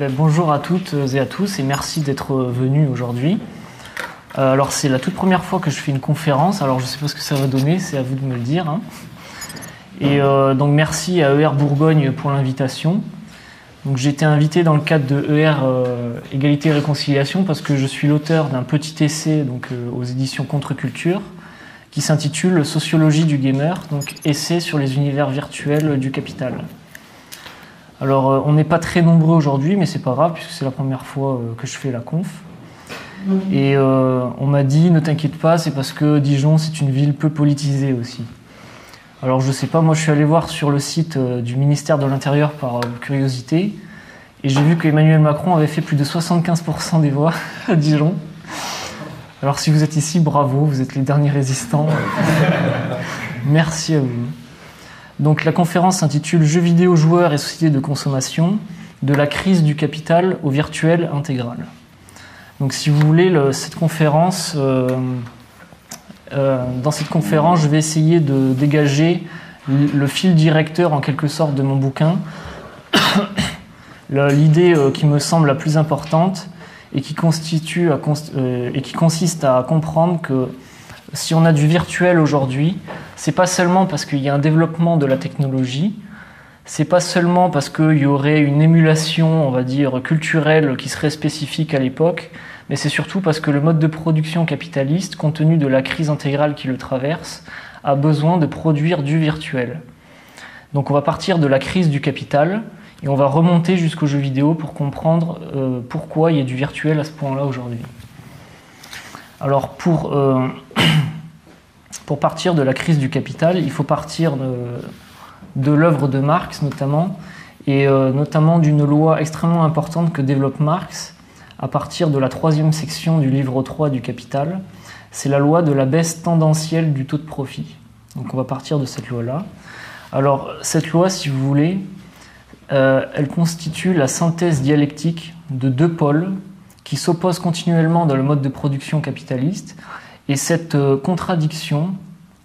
Ben, bonjour à toutes et à tous et merci d'être venus aujourd'hui. Euh, alors c'est la toute première fois que je fais une conférence, alors je ne sais pas ce que ça va donner, c'est à vous de me le dire. hein. Et euh, donc merci à ER Bourgogne pour l'invitation. J'ai été invité dans le cadre de ER euh, Égalité et Réconciliation parce que je suis l'auteur d'un petit essai donc, euh, aux éditions Contre-Culture qui s'intitule Sociologie du gamer, donc essai sur les univers virtuels du capital. Alors euh, on n'est pas très nombreux aujourd'hui, mais c'est pas grave puisque c'est la première fois euh, que je fais la conf. Et euh, on m'a dit ne t'inquiète pas, c'est parce que Dijon c'est une ville peu politisée aussi. Alors je sais pas, moi je suis allé voir sur le site euh, du ministère de l'Intérieur par euh, curiosité et j'ai vu qu'Emmanuel Macron avait fait plus de 75% des voix à Dijon. Alors si vous êtes ici, bravo, vous êtes les derniers résistants. Merci à vous. Donc la conférence s'intitule Jeux vidéo, joueurs et société de consommation, de la crise du capital au virtuel intégral. Donc si vous voulez, le- cette conférence, euh, euh, dans cette conférence, je vais essayer de dégager le fil directeur en quelque sorte de mon bouquin, l'idée euh, qui me semble la plus importante et qui, constitue et qui consiste à comprendre que si on a du virtuel aujourd'hui, c'est pas seulement parce qu'il y a un développement de la technologie, c'est pas seulement parce qu'il y aurait une émulation, on va dire, culturelle qui serait spécifique à l'époque, mais c'est surtout parce que le mode de production capitaliste, compte tenu de la crise intégrale qui le traverse, a besoin de produire du virtuel. Donc on va partir de la crise du capital et on va remonter jusqu'aux jeux vidéo pour comprendre euh, pourquoi il y a du virtuel à ce point-là aujourd'hui. Alors pour, euh, pour partir de la crise du capital, il faut partir de, l'œuvre de Marx notamment, et euh, notamment d'une loi extrêmement importante que développe Marx à partir de la troisième section du livre 3 du Capital. C'est la loi de la baisse tendancielle du taux de profit. Donc on va partir de cette loi-là. Alors cette loi, si vous voulez, euh, elle constitue la synthèse dialectique de deux pôles qui s'opposent continuellement dans le mode de production capitaliste. Et cette euh, contradiction,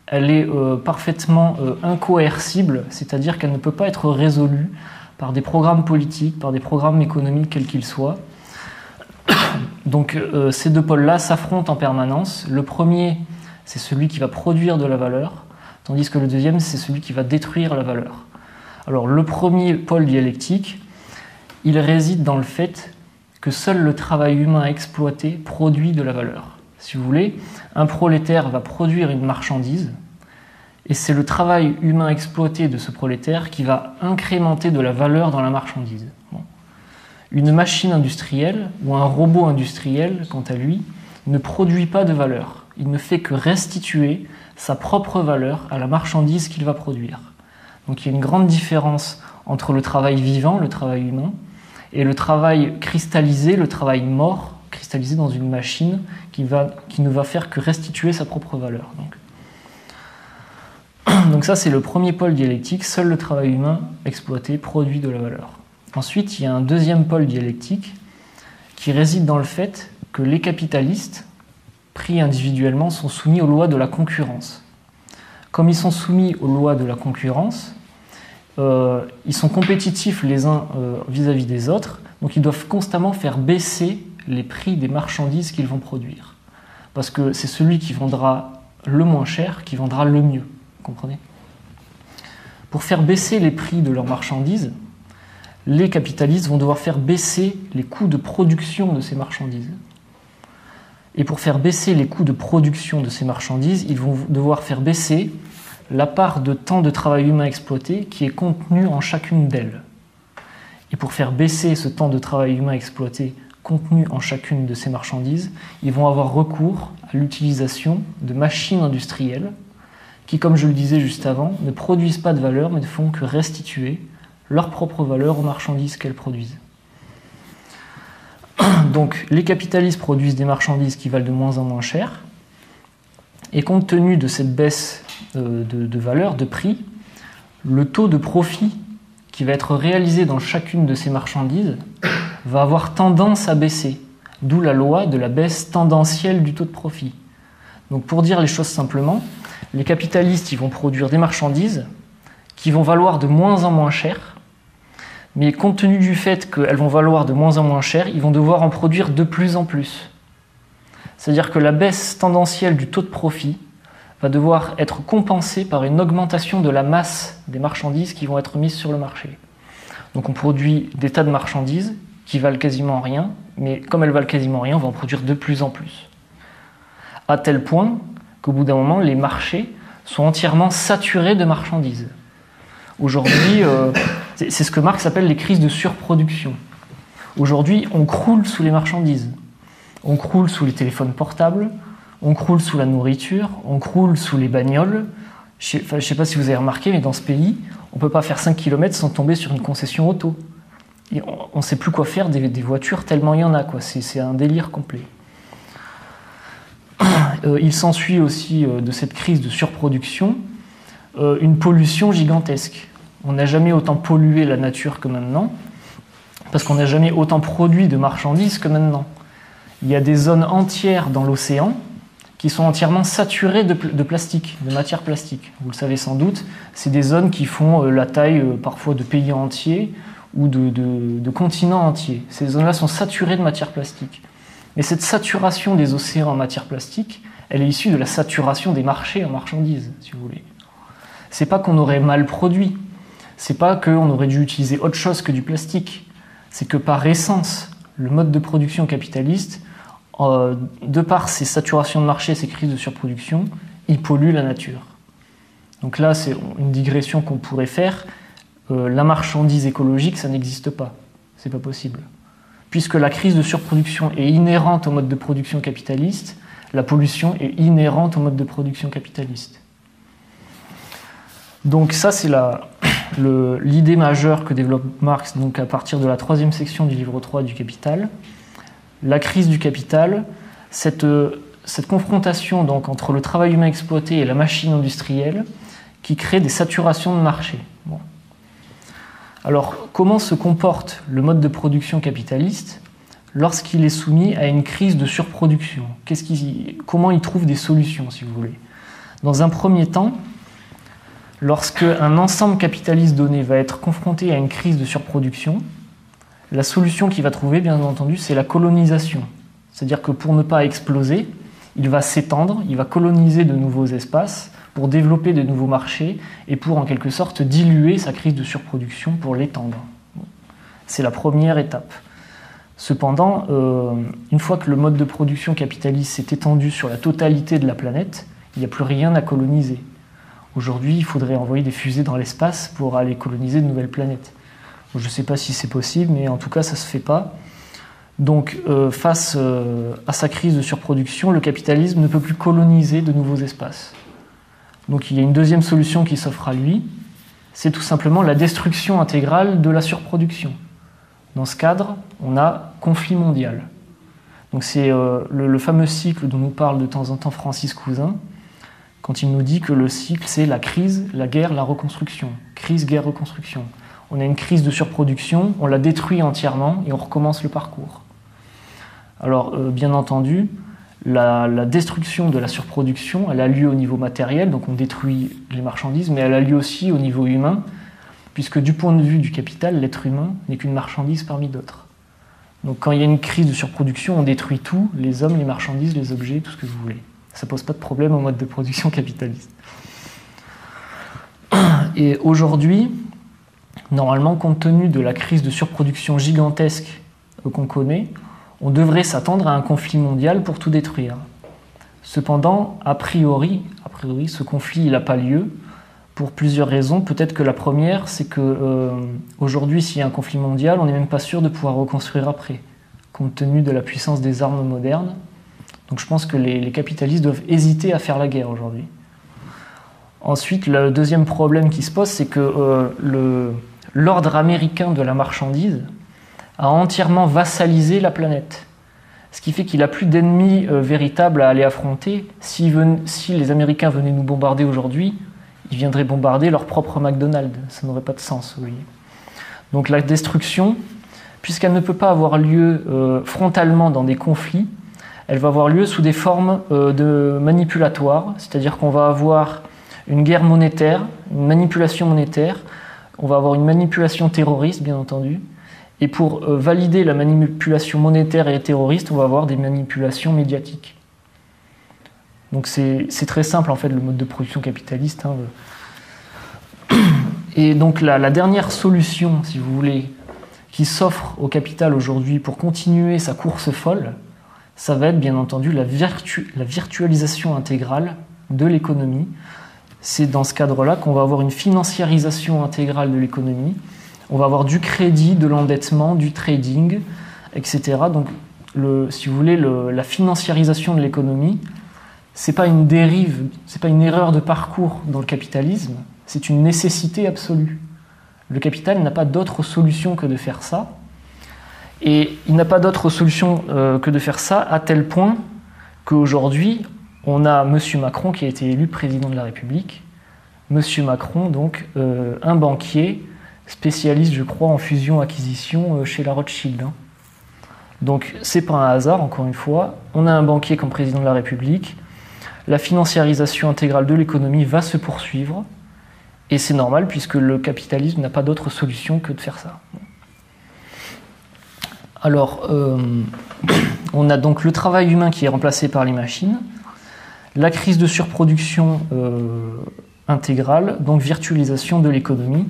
elle est euh, parfaitement euh, incoercible, c'est-à-dire qu'elle ne peut pas être résolue par des programmes politiques, par des programmes économiques quels qu'ils soient. Donc ces deux pôles-là s'affrontent en permanence. Le premier, c'est celui qui va produire de la valeur, tandis que le deuxième, c'est celui qui va détruire la valeur. Alors le premier pôle dialectique, il réside dans le fait que seul le travail humain exploité produit de la valeur. Si vous voulez, un prolétaire va produire une marchandise, et c'est le travail humain exploité de ce prolétaire qui va incrémenter de la valeur dans la marchandise. Une machine industrielle ou un robot industriel, quant à lui, ne produit pas de valeur. Il ne fait que restituer sa propre valeur à la marchandise qu'il va produire. Donc il y a une grande différence entre le travail vivant, le travail humain, et le travail cristallisé, le travail mort, cristallisé dans une machine qui, va, qui ne va faire que restituer sa propre valeur. Donc, donc ça c'est le premier pôle dialectique, seul le travail humain exploité produit de la valeur. Ensuite, il y a un deuxième pôle dialectique qui réside dans le fait que les capitalistes, pris individuellement, sont soumis aux lois de la concurrence. Comme ils sont soumis aux lois de la concurrence, euh, ils sont compétitifs les uns euh, vis-à-vis des autres, donc ils doivent constamment faire baisser les prix des marchandises qu'ils vont produire. Parce que c'est celui qui vendra le moins cher qui vendra le mieux. Comprenez? Pour faire baisser les prix de leurs marchandises, les capitalistes vont devoir faire baisser les coûts de production de ces marchandises. Et pour faire baisser les coûts de production de ces marchandises, ils vont devoir faire baisser la part de temps de travail humain exploité qui est contenue en chacune d'elles. Et pour faire baisser ce temps de travail humain exploité contenu en chacune de ces marchandises, ils vont avoir recours à l'utilisation de machines industrielles qui, comme je le disais juste avant, ne produisent pas de valeur mais ne font que restituer leur propre valeur aux marchandises qu'elles produisent. Donc les capitalistes produisent des marchandises qui valent de moins en moins cher, et compte tenu de cette baisse euh, de valeur, de prix, le taux de profit qui va être réalisé dans chacune de ces marchandises va avoir tendance à baisser, d'où la loi de la baisse tendancielle du taux de profit. Donc pour dire les choses simplement, les capitalistes vont produire des marchandises qui vont valoir de moins en moins cher, Mais compte tenu du fait qu'elles vont valoir de moins en moins cher, ils vont devoir en produire de plus en plus. C'est-à-dire que la baisse tendancielle du taux de profit va devoir être compensée par une augmentation de la masse des marchandises qui vont être mises sur le marché. Donc on produit des tas de marchandises qui valent quasiment rien, mais comme elles valent quasiment rien, on va en produire de plus en plus. À tel point qu'au bout d'un moment, les marchés sont entièrement saturés de marchandises. Aujourd'hui, euh, c'est ce que Marx appelle les crises de surproduction. Aujourd'hui, on croule sous les marchandises. On croule sous les téléphones portables, on croule sous la nourriture, on croule sous les bagnoles. Je ne sais, pas si vous avez remarqué, mais dans ce pays, on ne peut pas faire 5 km sans tomber sur une concession auto. On ne sait plus quoi faire des, voitures tellement il y en a. C'est un délire complet. Euh, il s'ensuit aussi euh, de cette crise de surproduction euh, une pollution gigantesque. On n'a jamais autant pollué la nature que maintenant, parce qu'on n'a jamais autant produit de marchandises que maintenant. Il y a des zones entières dans l'océan qui sont entièrement saturées de, plastique, de matière plastique. Vous le savez sans doute, c'est des zones qui font la taille parfois de pays entiers ou de, continents entiers. Ces zones-là sont saturées de matière plastique. Mais cette saturation des océans en matière plastique, elle est issue de la saturation des marchés en marchandises, si vous voulez. C'est pas qu'on aurait mal produit, c'est pas qu'on aurait dû utiliser autre chose que du plastique. C'est que par essence, le mode de production capitaliste, euh, de par ces saturations de marché, ces crises de surproduction, il pollue la nature. Donc là, c'est une digression qu'on pourrait faire. Euh, la marchandise écologique, ça n'existe pas. C'est pas possible. Puisque la crise de surproduction est inhérente au mode de production capitaliste, la pollution est inhérente au mode de production capitaliste. Donc ça, c'est l'idée majeure que développe Marx donc à partir de la troisième section du livre 3 du Capital. La crise du capital, cette, cette confrontation donc entre le travail humain exploité et la machine industrielle qui crée des saturations de marché. Alors, comment se comporte le mode de production capitaliste lorsqu'il est soumis à une crise de surproduction? Comment il trouve des solutions, si vous voulez? Dans un premier temps, Lorsque un ensemble capitaliste donné va être confronté à une crise de surproduction, la solution qu'il va trouver, bien entendu, c'est la colonisation. C'est-à-dire que pour ne pas exploser, il va s'étendre, il va coloniser de nouveaux espaces pour développer de nouveaux marchés et pour en quelque sorte diluer sa crise de surproduction pour l'étendre. C'est la première étape. Cependant, euh, une fois que le mode de production capitaliste s'est étendu sur la totalité de la planète, il n'y a plus rien à coloniser. Aujourd'hui, il faudrait envoyer des fusées dans l'espace pour aller coloniser de nouvelles planètes. Je ne sais pas si c'est possible, mais en tout cas, ça ne se fait pas. Donc, euh, face euh, à sa crise de surproduction, le capitalisme ne peut plus coloniser de nouveaux espaces. Donc, il y a une deuxième solution qui s'offre à lui, c'est tout simplement la destruction intégrale de la surproduction. Dans ce cadre, on a conflit mondial. Donc, c'est euh, le, fameux cycle dont nous parle de temps en temps Francis Cousin, quand il nous dit que le cycle, c'est la crise, la guerre, la reconstruction. Crise, guerre, reconstruction. On a une crise de surproduction, on la détruit entièrement et on recommence le parcours. Alors, euh, bien entendu, la, destruction de la surproduction, elle a lieu au niveau matériel, donc on détruit les marchandises, mais elle a lieu aussi au niveau humain, puisque du point de vue du capital, l'être humain n'est qu'une marchandise parmi d'autres. Donc quand il y a une crise de surproduction, on détruit tout, les hommes, les marchandises, les objets, tout ce que vous voulez. Ça pose pas de problème au mode de production capitaliste. Et aujourd'hui, normalement, compte tenu de la crise de surproduction gigantesque qu'on connaît, on devrait s'attendre à un conflit mondial pour tout détruire. Cependant, a priori, a priori ce conflit n'a pas lieu pour plusieurs raisons. Peut-être que la première, c'est que euh, aujourd'hui, s'il y a un conflit mondial, on n'est même pas sûr de pouvoir reconstruire après, compte tenu de la puissance des armes modernes. Donc je pense que les, capitalistes doivent hésiter à faire la guerre aujourd'hui. Ensuite, le deuxième problème qui se pose, c'est que euh, l'ordre américain de la marchandise a entièrement vassalisé la planète. Ce qui fait qu'il n'a plus d'ennemis euh, véritables à aller affronter. Si, les Américains venaient nous bombarder aujourd'hui, ils viendraient bombarder leur propre McDonald's. Ça n'aurait pas de sens, oui. Donc la destruction, puisqu'elle ne peut pas avoir lieu euh, frontalement dans des conflits, elle va avoir lieu sous des formes euh, de manipulatoires, c'est-à-dire qu'on va avoir une guerre monétaire, une manipulation monétaire, on va avoir une manipulation terroriste, bien entendu. Et pour euh, valider la manipulation monétaire et terroriste, on va avoir des manipulations médiatiques. Donc c'est très simple en fait le mode de production capitaliste. Hein. Et donc la, la, dernière solution, si vous voulez, qui s'offre au capital aujourd'hui pour continuer sa course folle, ça va être bien entendu la, la virtualisation intégrale de l'économie. C'est dans ce cadre-là qu'on va avoir une financiarisation intégrale de l'économie. On va avoir du crédit, de l'endettement, du trading, etc. Donc, si vous voulez, le, la financiarisation de l'économie, c'est pas une dérive, c'est pas une erreur de parcours dans le capitalisme, c'est une nécessité absolue. Le capital n'a pas d'autre solution que de faire ça. Et il n'a pas d'autre solution euh, que de faire ça à tel point qu'aujourd'hui, on a M. Macron qui a été élu président de la République. M. Macron, donc, euh, un banquier spécialiste, je crois, en fusion-acquisition euh, chez la Rothschild. Hein. Donc, c'est pas un hasard, encore une fois. On a un banquier comme président de la République. La financiarisation intégrale de l'économie va se poursuivre. Et c'est normal puisque le capitalisme n'a pas d'autre solution que de faire ça. Alors, euh, on a donc le travail humain qui est remplacé par les machines, la crise de surproduction euh, intégrale, donc virtualisation de l'économie.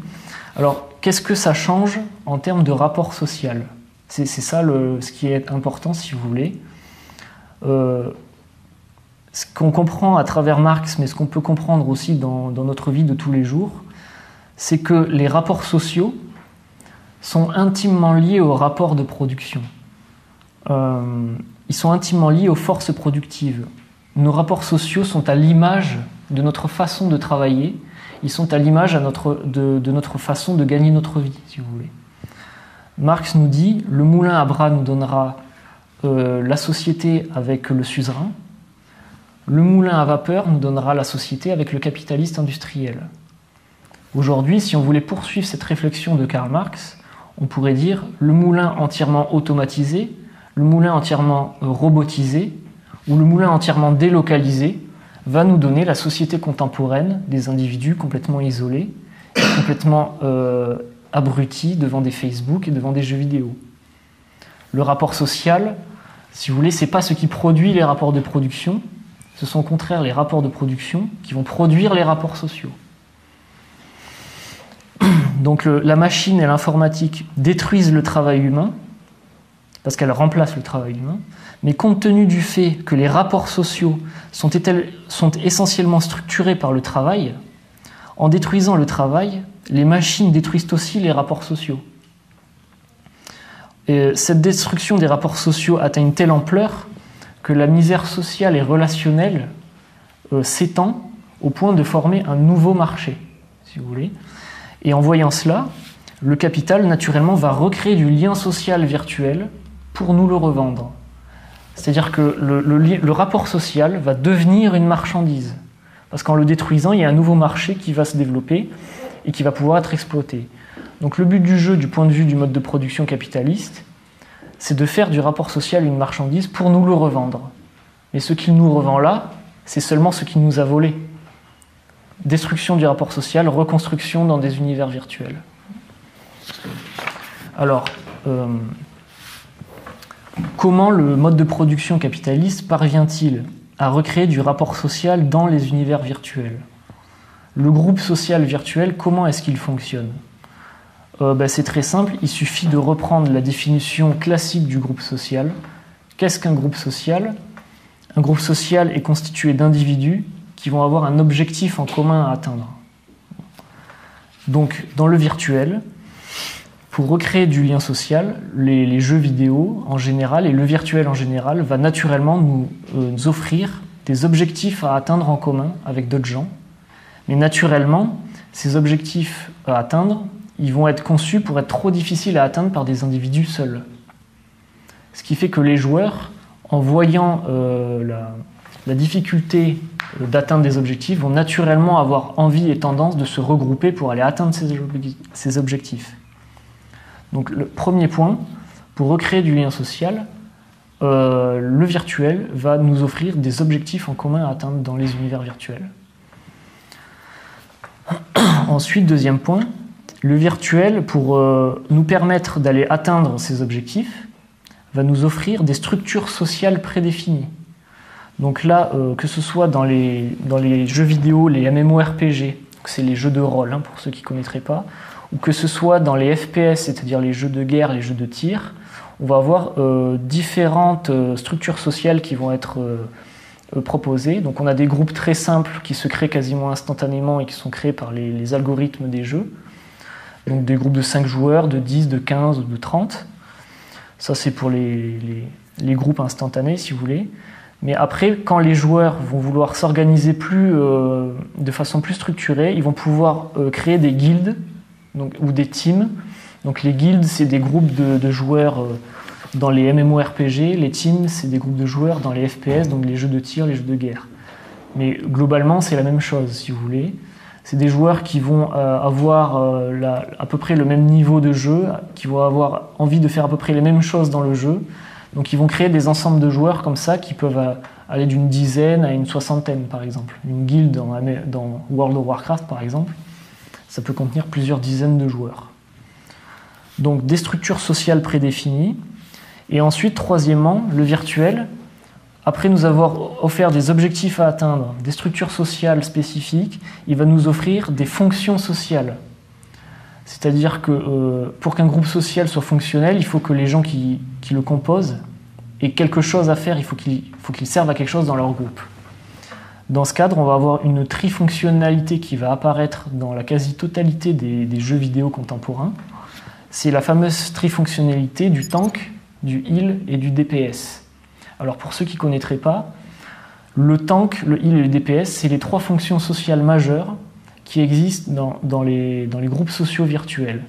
Alors, qu'est-ce que ça change en termes de rapport social? C'est ça ce qui est important, si vous voulez. Euh, ce qu'on comprend à travers Marx, mais ce qu'on peut comprendre aussi dans, notre vie de tous les jours, c'est que les rapports sociaux sont intimement liés aux rapports de production. Euh, ils sont intimement liés aux forces productives. Nos rapports sociaux sont à l'image de notre façon de travailler, ils sont à l'image de, notre façon de gagner notre vie, si vous voulez. Marx nous dit, le moulin à bras nous donnera euh, la société avec le suzerain, le moulin à vapeur nous donnera la société avec le capitaliste industriel. Aujourd'hui, si on voulait poursuivre cette réflexion de Karl Marx, on pourrait dire le moulin entièrement automatisé, le moulin entièrement robotisé ou le moulin entièrement délocalisé va nous donner la société contemporaine des individus complètement isolés, complètement euh, abrutis devant des Facebook et devant des jeux vidéo. Le rapport social, si vous voulez, c'est pas ce qui produit les rapports de production, ce sont au contraire les rapports de production qui vont produire les rapports sociaux. Donc la machine et l'informatique détruisent le travail humain, parce qu'elles remplacent le travail humain, mais compte tenu du fait que les rapports sociaux sont, essentiellement structurés par le travail, en détruisant le travail, les machines détruisent aussi les rapports sociaux. Et cette destruction des rapports sociaux atteint une telle ampleur que la misère sociale et relationnelle euh, s'étend au point de former un nouveau marché, si vous voulez. Et en voyant cela, le capital, naturellement, va recréer du lien social virtuel pour nous le revendre. C'est-à-dire que le, rapport social va devenir une marchandise. Parce qu'en le détruisant, il y a un nouveau marché qui va se développer et qui va pouvoir être exploité. Donc le but du jeu, du point de vue du mode de production capitaliste, c'est de faire du rapport social une marchandise pour nous le revendre. Mais ce qu'il nous revend là, c'est seulement ce qu'il nous a volé. Destruction du rapport social, reconstruction dans des univers virtuels. Alors, euh, comment le mode de production capitaliste parvient-il à recréer du rapport social dans les univers virtuels? Le groupe social virtuel, comment est-ce qu'il fonctionne? Euh, bah, c'est très simple, il suffit de reprendre la définition classique du groupe social. Qu'est-ce qu'un groupe social? Un groupe social est constitué d'individus qui vont avoir un objectif en commun à atteindre. Donc dans le virtuel, pour recréer du lien social, les, jeux vidéo en général et le virtuel en général va naturellement nous, euh, nous offrir des objectifs à atteindre en commun avec d'autres gens. Mais naturellement, ces objectifs à atteindre ils vont être conçus pour être trop difficiles à atteindre par des individus seuls. Ce qui fait que les joueurs, en voyant euh, la, difficulté euh, d'atteindre des objectifs, vont naturellement avoir envie et tendance de se regrouper pour aller atteindre ces, objectifs. Donc le premier point, pour recréer du lien social, euh, le virtuel va nous offrir des objectifs en commun à atteindre dans les univers virtuels. Ensuite, deuxième point, Le virtuel, pour euh, nous permettre d'aller atteindre ces objectifs, va nous offrir des structures sociales prédéfinies. Donc là, euh, que ce soit dans les, dans les jeux vidéo, les MMORPG, c'est les jeux de rôle hein, pour ceux qui ne connaîtraient pas, que ce soit dans les FPS, c'est-à-dire les jeux de guerre, les jeux de tir, on va avoir euh, différentes euh, structures sociales qui vont être proposées. Donc on a des groupes très simples qui se créent quasiment instantanément et qui sont créés par les, algorithmes des jeux. Donc des groupes de 5 joueurs, de 10, de 15 ou de 30. Ça c'est pour les, groupes instantanés si vous voulez. Mais après, quand les joueurs vont vouloir s'organiser plus, euh, de façon plus structurée, ils vont pouvoir euh, créer des guildes ou des teams. Donc les guildes, c'est des groupes de, joueurs euh, dans les MMORPG. Les teams, c'est des groupes de joueurs dans les FPS, donc les jeux de tir, les jeux de guerre. Mais globalement, c'est la même chose, si vous voulez. C'est des joueurs qui vont avoir à peu près le même niveau de jeu, qui vont avoir envie de faire à peu près les mêmes choses dans le jeu, donc ils vont créer des ensembles de joueurs comme ça qui peuvent aller d'une dizaine à une soixantaine par exemple. Une guilde dans, World of Warcraft par exemple, ça peut contenir plusieurs dizaines de joueurs. Donc des structures sociales prédéfinies. Et ensuite, troisièmement, le virtuel. Après nous avoir offert des objectifs à atteindre, des structures sociales spécifiques, il va nous offrir des fonctions sociales. C'est-à-dire que euh, pour qu'un groupe social soit fonctionnel, il faut que les gens qui, le composent aient quelque chose à faire, il faut qu'ils servent à quelque chose dans leur groupe. Dans ce cadre, on va avoir une trifonctionnalité qui va apparaître dans la quasi-totalité des, jeux vidéo contemporains. C'est la fameuse trifonctionnalité du tank, du heal et du DPS. Alors pour ceux qui ne connaîtraient pas, le tank, le heal et le DPS, c'est les trois fonctions sociales majeures qui existe dans, les, dans les groupes sociaux virtuels.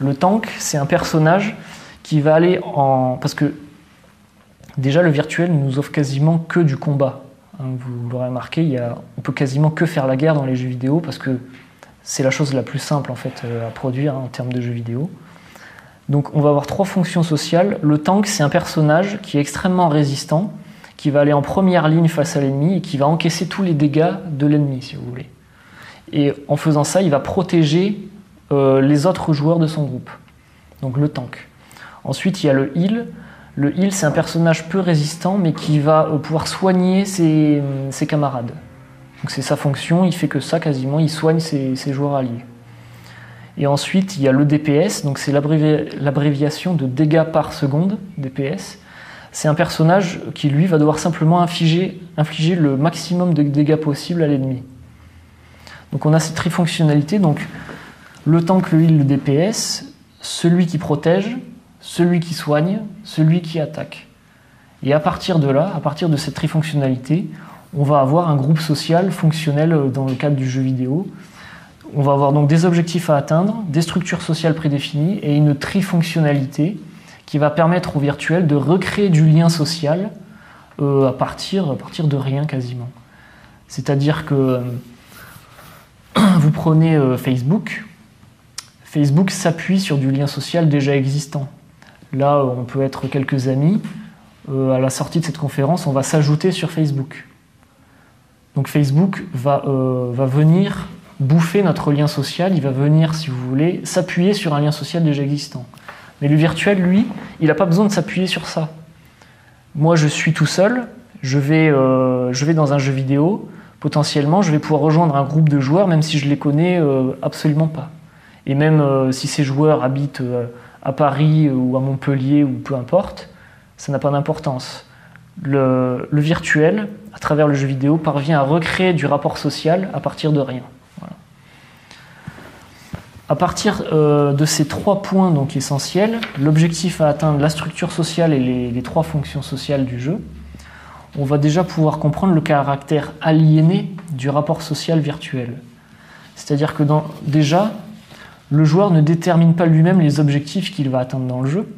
Le tank, c'est un personnage qui va aller en... Parce que déjà, le virtuel ne nous offre quasiment que du combat. Hein, vous l'aurez remarqué, il y a, on peut quasiment que faire la guerre dans les jeux vidéo parce que c'est la chose la plus simple en fait euh, à produire hein, en termes de jeux vidéo. Donc on va avoir trois fonctions sociales. Le tank, c'est un personnage qui est extrêmement résistant, qui va aller en première ligne face à l'ennemi et qui va encaisser tous les dégâts de l'ennemi, si vous voulez. Et en faisant ça, il va protéger euh, les autres joueurs de son groupe. Donc le tank. Ensuite, il y a le heal. Le heal, c'est un personnage peu résistant, mais qui va euh, pouvoir soigner ses, camarades. Donc c'est sa fonction, il fait que ça quasiment, il soigne ses, joueurs alliés. Et ensuite, il y a le DPS, donc c'est l'abréviation de dégâts par seconde, DPS. C'est un personnage qui, lui, va devoir simplement infliger, le maximum de dégâts possible à l'ennemi. Donc on a cette trifonctionnalité, donc le tank, le heal, le DPS, celui qui protège, celui qui soigne, celui qui attaque. Et à partir de là, à partir de cette trifonctionnalité, on va avoir un groupe social fonctionnel euh, dans le cadre du jeu vidéo. On va avoir donc des objectifs à atteindre, des structures sociales prédéfinies et une trifonctionnalité qui va permettre au virtuel de recréer du lien social euh, à, partir, de rien quasiment. C'est-à-dire que euh, vous prenez Facebook, Facebook s'appuie sur du lien social déjà existant. Là, on peut être quelques amis. Euh, à la sortie de cette conférence, on va s'ajouter sur Facebook. Donc Facebook va, euh, va venir bouffer notre lien social, il va venir, si vous voulez, s'appuyer sur un lien social déjà existant. Mais le virtuel, lui, il n'a pas besoin de s'appuyer sur ça. Moi, je suis tout seul, je vais, je vais dans un jeu vidéo, potentiellement, je vais pouvoir rejoindre un groupe de joueurs même si je ne les connais euh, absolument pas. Et même euh, si ces joueurs habitent euh, à Paris ou à Montpellier ou peu importe, ça n'a pas d'importance. Le, virtuel, à travers le jeu vidéo, parvient à recréer du rapport social à partir de rien. À partir de ces trois points donc essentiels, l'objectif à atteindre la structure sociale et les trois fonctions sociales du jeu, on va déjà pouvoir comprendre le caractère aliéné du rapport social virtuel. C'est-à-dire que déjà, le joueur ne détermine pas lui-même les objectifs qu'il va atteindre dans le jeu,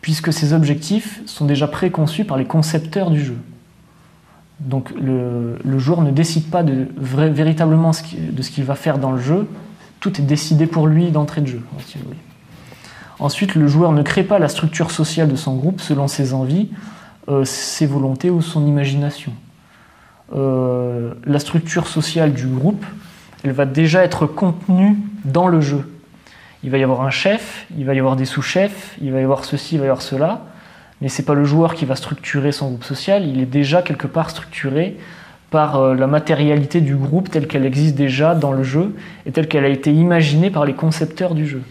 puisque ces objectifs sont déjà préconçus par les concepteurs du jeu. Donc le, joueur ne décide pas véritablement de ce qu'il va faire dans le jeu, tout est décidé pour lui d'entrée de jeu. Ensuite, le joueur ne crée pas la structure sociale de son groupe selon ses envies, euh, ses volontés ou son imagination. Euh, la structure sociale du groupe, elle va déjà être contenue dans le jeu. Il va y avoir un chef, il va y avoir des sous-chefs, il va y avoir ceci, il va y avoir cela, mais c'est pas le joueur qui va structurer son groupe social, il est déjà quelque part structuré par euh, la matérialité du groupe telle qu'elle existe déjà dans le jeu et telle qu'elle a été imaginée par les concepteurs du jeu.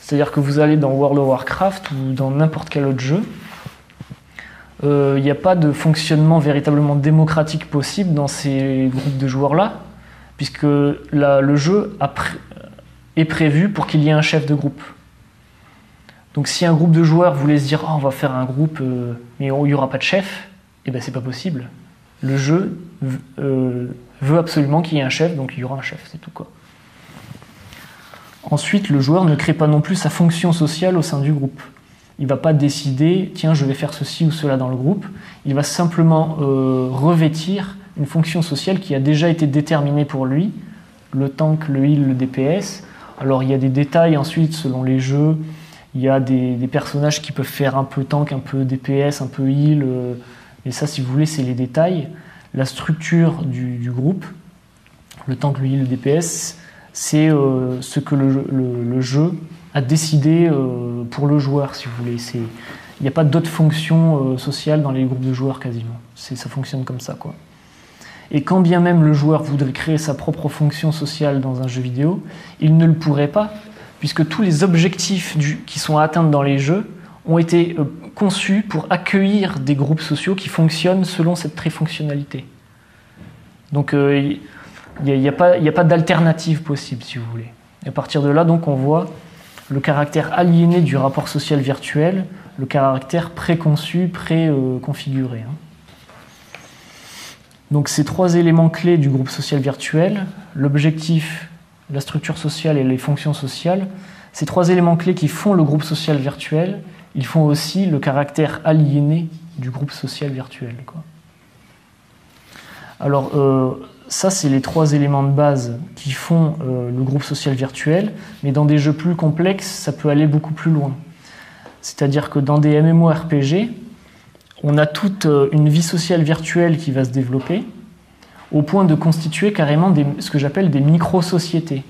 C'est-à-dire que vous allez dans World of Warcraft ou dans n'importe quel autre jeu, euh, il n'y a pas de fonctionnement véritablement démocratique possible dans ces groupes de joueurs-là, puisque le jeu est prévu pour qu'il y ait un chef de groupe. Donc si un groupe de joueurs voulait se dire oh, on va faire un groupe euh, mais il n'y aura pas de chef, eh ben c'est pas possible. Le jeu euh, veut absolument qu'il y ait un chef, donc il y aura un chef, c'est tout quoi. Ensuite, le joueur ne crée pas non plus sa fonction sociale au sein du groupe. Il ne va pas décider, tiens, je vais faire ceci ou cela dans le groupe. Il va simplement euh, revêtir une fonction sociale qui a déjà été déterminée pour lui, le tank, le heal, le DPS. Alors il y a des détails ensuite selon les jeux. Il y a des, personnages qui peuvent faire un peu tank, un peu DPS, un peu heal. Euh, mais ça, si vous voulez, c'est les détails. La structure du, groupe, le tank, le heal, le DPS, c'est euh, ce que le, jeu a décidé euh, pour le joueur, si vous voulez. Il n'y a pas d'autres fonctions sociales dans les groupes de joueurs quasiment. Ça fonctionne comme ça. Quoi. Et quand bien même le joueur voudrait créer sa propre fonction sociale dans un jeu vidéo, il ne le pourrait pas, puisque tous les objectifs qui sont atteints dans les jeux ont été euh, conçus pour accueillir des groupes sociaux qui fonctionnent selon cette trifonctionnalité. Donc il n'y a, a, pas d'alternative possible, si vous voulez. Et à partir de là, donc, on voit le caractère aliéné du rapport social virtuel, le caractère préconçu, préconfiguré. Hein. Donc ces trois éléments clés du groupe social virtuel, l'objectif, la structure sociale et les fonctions sociales, ces trois éléments clés qui font le groupe social virtuel, ils font aussi le caractère aliéné du groupe social virtuel. Alors, euh, ça, c'est les trois éléments de base qui font euh, le groupe social virtuel, mais dans des jeux plus complexes, ça peut aller beaucoup plus loin. C'est-à-dire que dans des MMORPG, on a toute euh, une vie sociale virtuelle qui va se développer, au point de constituer carrément ce que j'appelle des micro-sociétés.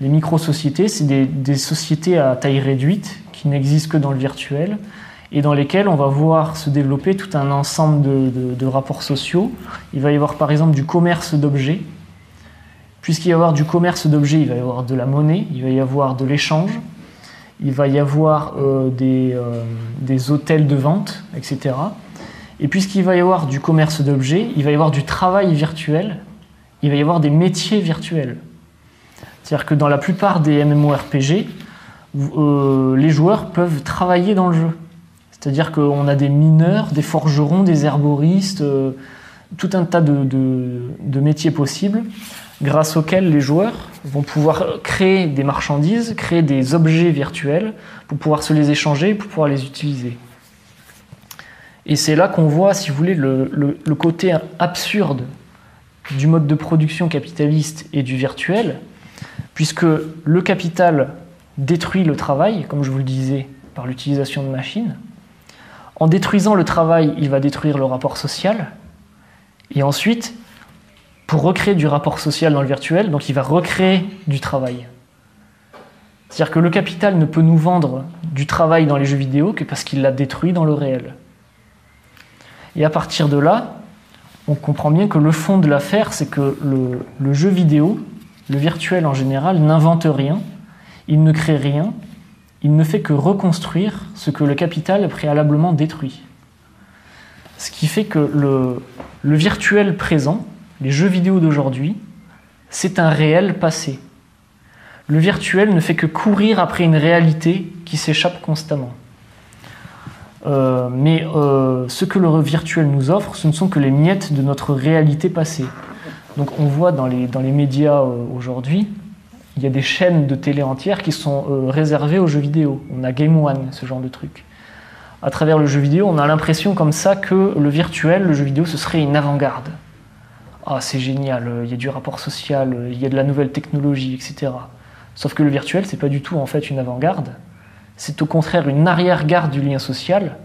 Les micro-sociétés, c'est des, sociétés à taille réduite qui n'existent que dans le virtuel, et dans lesquels on va voir se développer tout un ensemble de, rapports sociaux. Il va y avoir par exemple du commerce d'objets. Puisqu'il va y avoir du commerce d'objets, il va y avoir de la monnaie, il va y avoir de l'échange, il va y avoir euh, des, euh, des, hôtels de vente, etc. Et puisqu'il va y avoir du commerce d'objets, il va y avoir du travail virtuel, il va y avoir des métiers virtuels. C'est-à-dire que dans la plupart des MMORPG, euh, les joueurs peuvent travailler dans le jeu. C'est-à-dire qu'on a des mineurs, des forgerons, des herboristes, tout un tas de, métiers possibles grâce auxquels les joueurs vont pouvoir créer des marchandises, créer des objets virtuels pour pouvoir se les échanger, pour pouvoir les utiliser. Et c'est là qu'on voit, si vous voulez, le, le, côté absurde du mode de production capitaliste et du virtuel, puisque le capital détruit le travail, comme je vous le disais, par l'utilisation de machines, en détruisant le travail, il va détruire le rapport social. Et ensuite, pour recréer du rapport social dans le virtuel, donc il va recréer du travail. C'est-à-dire que le capital ne peut nous vendre du travail dans les jeux vidéo que parce qu'il l'a détruit dans le réel. Et à partir de là, on comprend bien que le fond de l'affaire, c'est que le, jeu vidéo, le virtuel en général, n'invente rien, il ne crée rien, il ne fait que reconstruire ce que le capital a préalablement détruit. Ce qui fait que le, virtuel présent, les jeux vidéo d'aujourd'hui, c'est un réel passé. Le virtuel ne fait que courir après une réalité qui s'échappe constamment. Euh, mais euh, ce que le virtuel nous offre, ce ne sont que les miettes de notre réalité passée. Donc on voit dans les, médias euh, aujourd'hui, il y a des chaînes de télé entières qui sont réservées aux jeux vidéo. On a Game One, ce genre de truc. À travers le jeu vidéo, on a l'impression comme ça que le virtuel, le jeu vidéo, ce serait une avant-garde. Ah, c'est génial, il y a du rapport social, il y a de la nouvelle technologie, etc. Sauf que le virtuel, c'est pas du tout en fait une avant-garde. C'est au contraire une arrière-garde du lien social,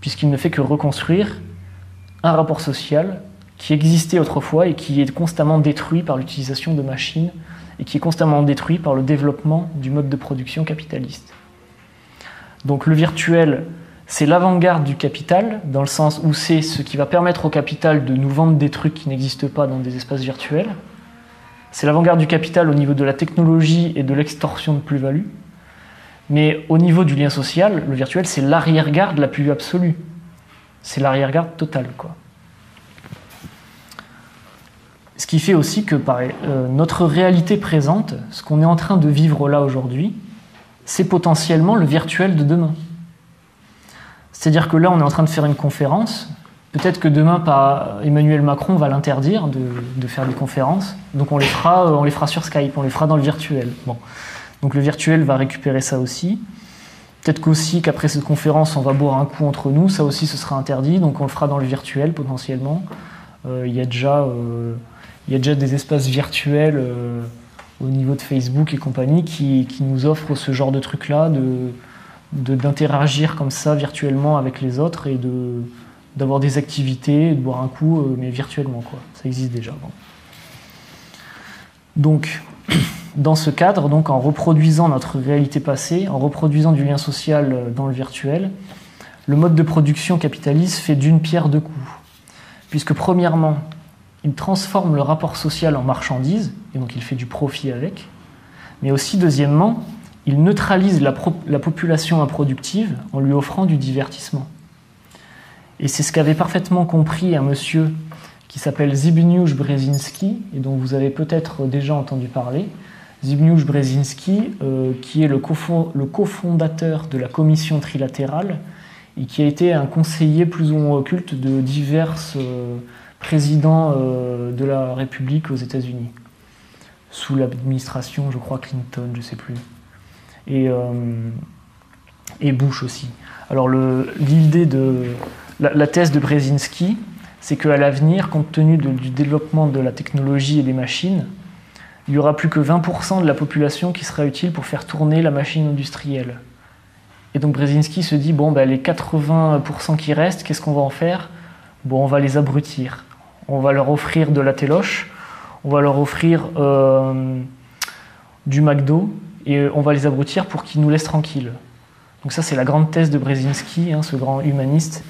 puisqu'il ne fait que reconstruire un rapport social qui existait autrefois et qui est constamment détruit par l'utilisation de machines et qui est constamment détruit par le développement du mode de production capitaliste. Donc le virtuel, c'est l'avant-garde du capital, dans le sens où c'est ce qui va permettre au capital de nous vendre des trucs qui n'existent pas dans des espaces virtuels. C'est l'avant-garde du capital au niveau de la technologie et de l'extorsion de plus-value. Mais au niveau du lien social, le virtuel, c'est l'arrière-garde la plus absolue. C'est l'arrière-garde totale, quoi. Ce qui fait aussi que euh, notre réalité présente, ce qu'on est en train de vivre là aujourd'hui, c'est potentiellement le virtuel de demain. C'est-à-dire que là, on est en train de faire une conférence. Peut-être que demain, Emmanuel Macron va l'interdire de, faire des conférences. Donc on les, fera, euh, on les fera sur Skype, on les fera dans le virtuel. Donc le virtuel va récupérer ça aussi. Peut-être qu'aussi qu'après cette conférence, on va boire un coup entre nous. Ça aussi, ce sera interdit. Donc on le fera dans le virtuel potentiellement. Euh, il y a déjà il y a déjà des espaces virtuels euh, au niveau de Facebook et compagnie qui, nous offrent ce genre de truc-là, d'interagir comme ça virtuellement avec les autres et d'avoir des activités, de boire un coup, euh, mais virtuellement. Quoi. Ça existe déjà. Donc, dans ce cadre, donc, en reproduisant notre réalité passée, en reproduisant du lien social euh, dans le virtuel, le mode de production capitaliste fait d'une pierre deux coups. Puisque premièrement, il transforme le rapport social en marchandise, et donc il fait du profit avec. Mais aussi, deuxièmement, il neutralise la, population improductive en lui offrant du divertissement. Et c'est ce qu'avait parfaitement compris un monsieur qui s'appelle Zbigniew Brzezinski, et dont vous avez peut-être déjà entendu parler. Zbigniew Brzezinski, euh, qui est le, cofondateur de la commission trilatérale, et qui a été un conseiller plus ou moins occulte de diverses... Euh, président euh, de la République aux États-Unis, sous l'administration, je crois, Clinton, je ne sais plus. Et, euh, et Bush aussi. Alors l'idée de la, thèse de Brzezinski, c'est qu'à l'avenir, compte tenu du développement de la technologie et des machines, il n'y aura plus que 20% de la population qui sera utile pour faire tourner la machine industrielle. Et donc Brzezinski se dit, bon, ben, les 80% qui restent, qu'est-ce qu'on va en faire? Bon, on va les abrutir on va leur offrir de la téloche, on va leur offrir euh, du McDo et on va les abrutir pour qu'ils nous laissent tranquilles. Donc ça c'est la grande thèse de Brzezinski, hein, ce grand humaniste.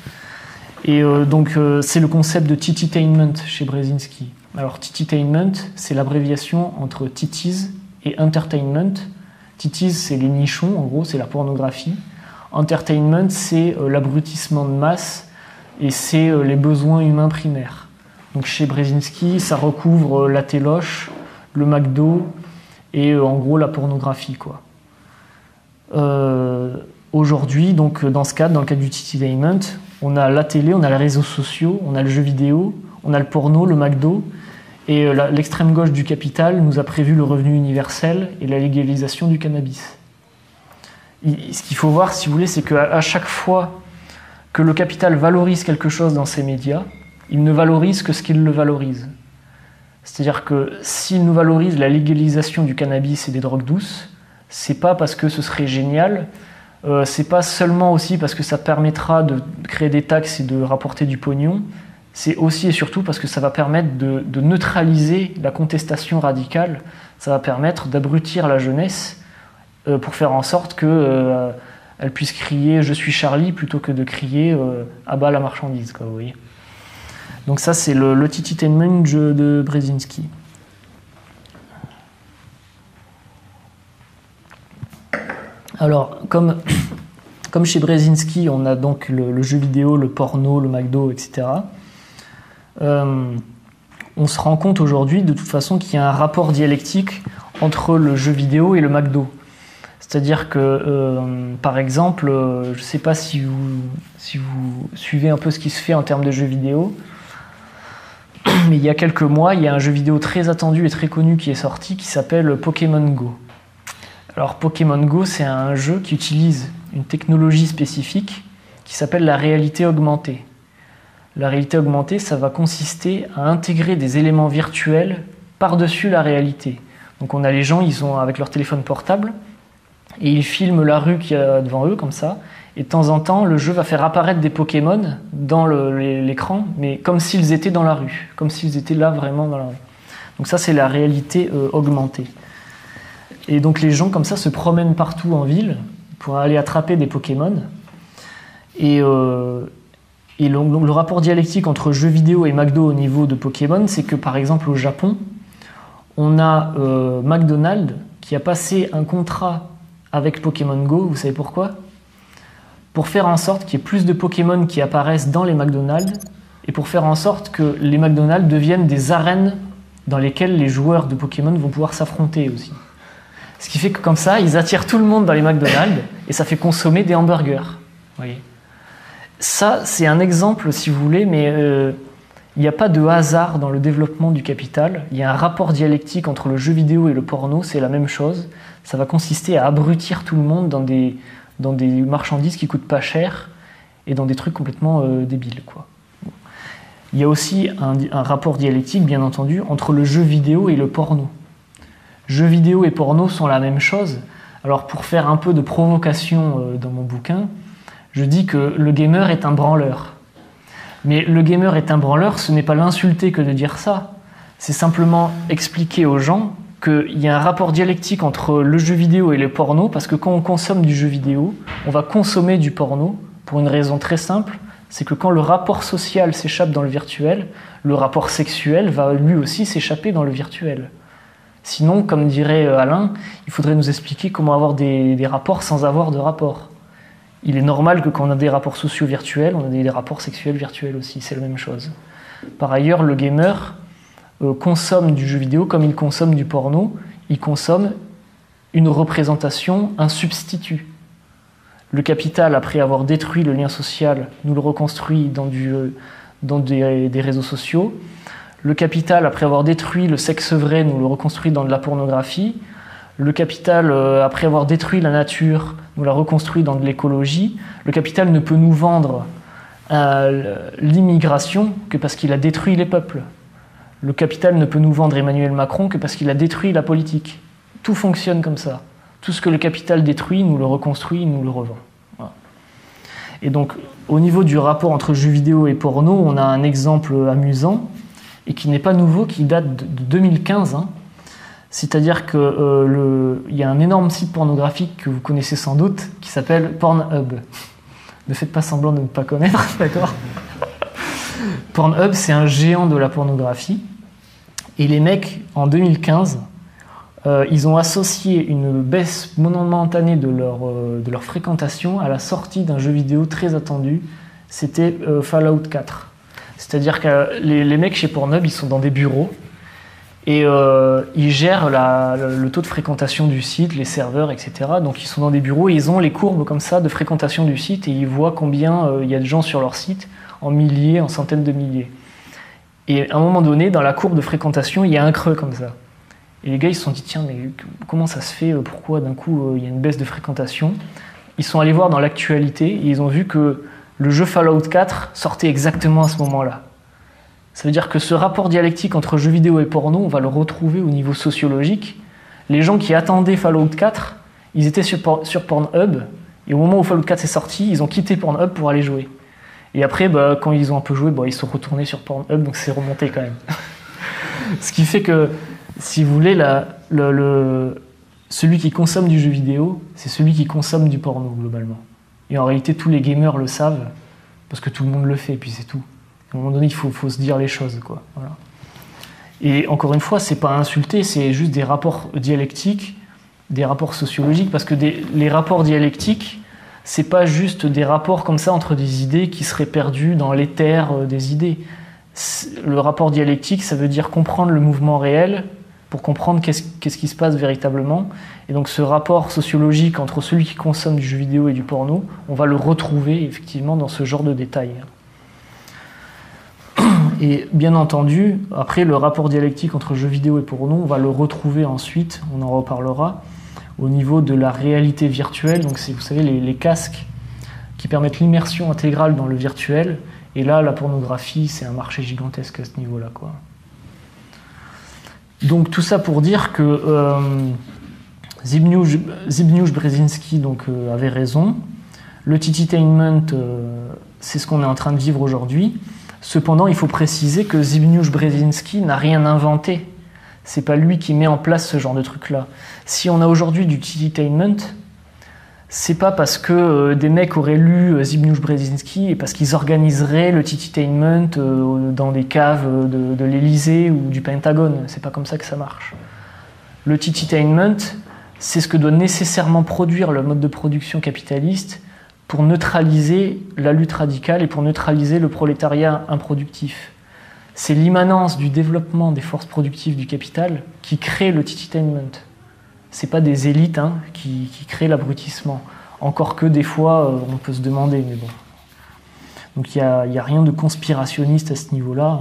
Et euh, donc euh, c'est le concept de tititainment chez Brzezinski. Alors tititainment, c'est l'abréviation entre titties et entertainment. Titties, c'est les nichons, en gros, c'est la pornographie. Entertainment, c'est l'abrutissement de masse et c'est les besoins humains primaires. Donc chez Brzezinski, ça recouvre euh, la téloche, le McDo et euh, en gros la pornographie. Quoi. Euh, aujourd'hui, donc dans ce cadre, dans le cadre du Tititainment, on a la télé, on a les réseaux sociaux, on a le jeu vidéo, on a le porno, le McDo, et l'extrême gauche du capital nous a prévu le revenu universel et la légalisation du cannabis. Ce qu'il faut voir, si vous voulez, c'est qu'à chaque fois que le capital valorise quelque chose dans ses médias, il ne valorise que ce qu'il le valorise. C'est-à-dire que s'il nous valorise la légalisation du cannabis et des drogues douces, c'est pas parce que ce serait génial, euh, c'est pas seulement aussi parce que ça permettra de créer des taxes et de rapporter du pognon, c'est aussi et surtout parce que ça va permettre de, neutraliser la contestation radicale, ça va permettre d'abrutir la jeunesse euh, pour faire en sorte qu'elle euh, puisse crier je suis Charlie plutôt que de crier à bas la marchandise, quoi, vous voyez. Donc ça, c'est le, le de Brzezinski. Alors, comme, comme chez Brzezinski, on a donc le, jeu vidéo, le porno, le McDo, etc. Euh, on se rend compte aujourd'hui, de toute façon, qu'il y a un rapport dialectique entre le jeu vidéo et le McDo. C'est-à-dire que, euh, par exemple, euh, je ne sais pas si vous, si vous suivez un peu ce qui se fait en termes de jeux vidéo, mais il y a quelques mois, il y a un jeu vidéo très attendu et très connu qui est sorti qui s'appelle Pokémon Go. Alors Pokémon Go, c'est un jeu qui utilise une technologie spécifique qui s'appelle la réalité augmentée. La réalité augmentée, ça va consister à intégrer des éléments virtuels par-dessus la réalité. Donc on a les gens, ils sont avec leur téléphone portable et ils filment la rue qui est devant eux comme ça, et de temps en temps, le jeu va faire apparaître des Pokémon dans l'écran, mais comme s'ils étaient dans la rue, comme s'ils étaient là vraiment dans la rue. Donc ça, c'est la réalité euh, augmentée. Et donc les gens comme ça se promènent partout en ville pour aller attraper des Pokémon. Et, euh, le, le, rapport dialectique entre jeux vidéo et McDo au niveau de Pokémon, c'est que par exemple au Japon, on a euh, McDonald's qui a passé un contrat avec Pokémon Go. Vous savez pourquoi? Pour faire en sorte qu'il y ait plus de Pokémon qui apparaissent dans les McDonald's et pour faire en sorte que les McDonald's deviennent des arènes dans lesquelles les joueurs de Pokémon vont pouvoir s'affronter aussi. Ce qui fait que comme ça, ils attirent tout le monde dans les McDonald's et ça fait consommer des hamburgers. Voyez? Ça, c'est un exemple, si vous voulez, mais euh, il n'y a pas de hasard dans le développement du capital. Il y a un rapport dialectique entre le jeu vidéo et le porno, c'est la même chose. Ça va consister à abrutir tout le monde dans des, dans des marchandises qui coûtent pas cher et dans des trucs complètement euh, débiles. Quoi. Il y a aussi un, rapport dialectique, bien entendu, entre le jeu vidéo et le porno. Jeux vidéo et porno sont la même chose. Alors pour faire un peu de provocation euh, dans mon bouquin, je dis que le gamer est un branleur. Mais le gamer est un branleur, ce n'est pas l'insulter que de dire ça. C'est simplement expliquer aux gens qu'il y a un rapport dialectique entre le jeu vidéo et le porno, parce que quand on consomme du jeu vidéo, on va consommer du porno pour une raison très simple, c'est que quand le rapport social s'échappe dans le virtuel, le rapport sexuel va lui aussi s'échapper dans le virtuel. Sinon, comme dirait Alain, il faudrait nous expliquer comment avoir des, des rapports sans avoir de rapport il est normal que quand on a des rapports sociaux virtuels, on a des, rapports sexuels virtuels aussi, c'est la même chose. Par ailleurs, le gamer euh, consomme du jeu vidéo comme il consomme du porno, il consomme une représentation, un substitut. Le capital, après avoir détruit le lien social, nous le reconstruit dans, euh, des, réseaux sociaux. Le capital, après avoir détruit le sexe vrai, nous le reconstruit dans de la pornographie. Le capital, euh, après avoir détruit la nature, nous la reconstruit dans de l'écologie. Le capital ne peut nous vendre l'immigration que parce qu'il a détruit les peuples. Le capital ne peut nous vendre Emmanuel Macron que parce qu'il a détruit la politique. Tout fonctionne comme ça. Tout ce que le capital détruit, nous le reconstruit, nous le revend. Et donc, au niveau du rapport entre jeux vidéo et porno, on a un exemple amusant et qui n'est pas nouveau, qui date de 2015. Hein. C'est-à-dire qu'il euh, y a un énorme site pornographique que vous connaissez sans doute qui s'appelle Pornhub. Ne faites pas semblant de ne pas connaître, d'accord? Pornhub, c'est un géant de la pornographie. Et les mecs, en 2015, euh, ils ont associé une baisse momentanée de leur, euh, de leur fréquentation à la sortie d'un jeu vidéo très attendu. C'était euh, Fallout 4. C'est-à-dire que les, mecs chez Pornhub, ils sont dans des bureaux et ils gèrent le, le, taux de fréquentation du site, les serveurs, etc. Donc ils sont dans des bureaux et ils ont les courbes comme ça de fréquentation du site et ils voient combien il y a de gens sur leur site, en milliers, en centaines de milliers. Et à un moment donné, dans la courbe de fréquentation, il y a un creux comme ça. Et les gars, ils se sont dit, tiens, mais comment ça se fait Pourquoi d'un coup, euh, il y a une baisse de fréquentation? Ils sont allés voir dans l'actualité et ils ont vu que le jeu Fallout 4 sortait exactement à ce moment-là. Ça veut dire que ce rapport dialectique entre jeux vidéo et porno, on va le retrouver au niveau sociologique. Les gens qui attendaient Fallout 4, ils étaient sur Pornhub, et au moment où Fallout 4 est sorti, ils ont quitté Pornhub pour aller jouer. Et après, bah, quand ils ont un peu joué, bah, ils sont retournés sur Pornhub, donc c'est remonté quand même. Ce qui fait que, si vous voulez, la, le, celui qui consomme du jeu vidéo, c'est celui qui consomme du porno, globalement. Et en réalité, tous les gamers le savent, parce que tout le monde le fait, et puis c'est tout. À un moment donné, il faut, faut se dire les choses. Quoi. Voilà. Et encore une fois, c'est pas insulter, c'est juste des rapports dialectiques, des rapports sociologiques, parce que les rapports dialectiques, c'est pas juste des rapports comme ça entre des idées qui seraient perdues dans l'éther des idées. Le rapport dialectique, ça veut dire comprendre le mouvement réel pour comprendre qu'est-ce qu qui se passe véritablement. Et donc ce rapport sociologique entre celui qui consomme du jeu vidéo et du porno, on va le retrouver effectivement dans ce genre de détails. Et bien entendu, après le rapport dialectique entre jeux vidéo et porno, on va le retrouver ensuite, on en reparlera, au niveau de la réalité virtuelle. Donc c'est, vous savez, les, casques qui permettent l'immersion intégrale dans le virtuel. Et là, la pornographie, c'est un marché gigantesque à ce niveau-là. Donc tout ça pour dire que euh, Zbigniew, Zbigniew Brzezinski donc, euh, avait raison. Le tititainment, euh, c'est ce qu'on est en train de vivre aujourd'hui. Cependant, il faut préciser que Zbigniew Brzezinski n'a rien inventé. C'est pas lui qui met en place ce genre de truc-là. Si on a aujourd'hui du tititainment, c'est pas parce que euh, des mecs auraient lu euh, Zbigniew Brzezinski et parce qu'ils organiseraient le tititainment euh, dans des caves de, de l'Elysée ou du Pentagone. C'est pas comme ça que ça marche. Le tititainment, c'est ce que doit nécessairement produire le mode de production capitaliste pour neutraliser la lutte radicale et pour neutraliser le prolétariat improductif. C'est l'immanence du développement des forces productives du capital qui crée le tititainment. C'est pas des élites hein, qui, créent l'abrutissement. Encore que des fois, euh, on peut se demander, mais bon. Donc il n'y a, a, rien de conspirationniste à ce niveau-là.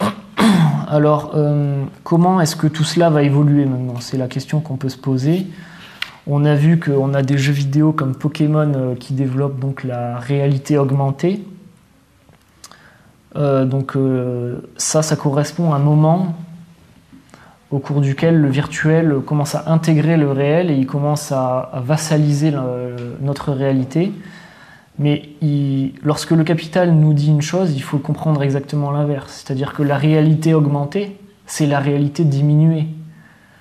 Hein. Alors, euh, comment est-ce que tout cela va évoluer maintenant? C'est la question qu'on peut se poser. On a vu qu'on a des jeux vidéo comme Pokémon euh, qui développent donc la réalité augmentée. Donc ça, ça correspond à un moment au cours duquel le virtuel commence à intégrer le réel et il commence à, vassaliser notre réalité. Mais lorsque le capital nous dit une chose, il faut comprendre exactement l'inverse. C'est-à-dire que la réalité augmentée, c'est la réalité diminuée.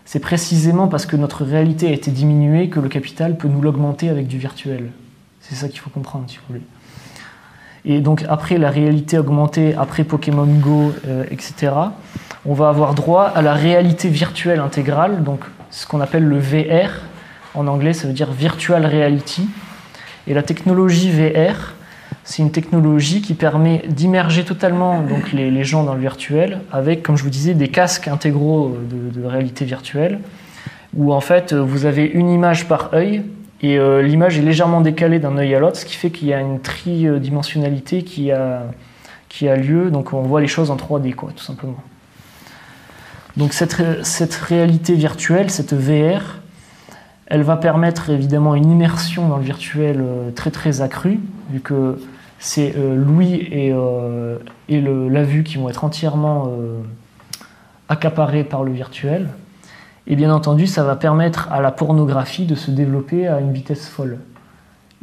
C'est précisément parce que notre réalité a été diminuée que le capital peut nous l'augmenter avec du virtuel. C'est ça qu'il faut comprendre, si vous voulez. Et donc après la réalité augmentée, après Pokémon Go, euh, etc., on va avoir droit à la réalité virtuelle intégrale, donc ce qu'on appelle le VR. En anglais, ça veut dire Virtual Reality. Et la technologie VR, c'est une technologie qui permet d'immerger totalement donc, les, gens dans le virtuel avec, comme je vous disais, des casques intégraux de, de réalité virtuelle où en fait vous avez une image par œil et euh, l'image est légèrement décalée d'un œil à l'autre, ce qui fait qu'il y a une tridimensionnalité qui a, qui a lieu, donc on voit les choses en 3D, quoi, tout simplement. Donc cette, cette réalité virtuelle, cette VR, elle va permettre évidemment une immersion dans le virtuel très très accrue, vu que c'est euh, l'ouïe et, euh, et la vue qui vont être entièrement euh, accaparés par le virtuel. Et bien entendu, ça va permettre à la pornographie de se développer à une vitesse folle.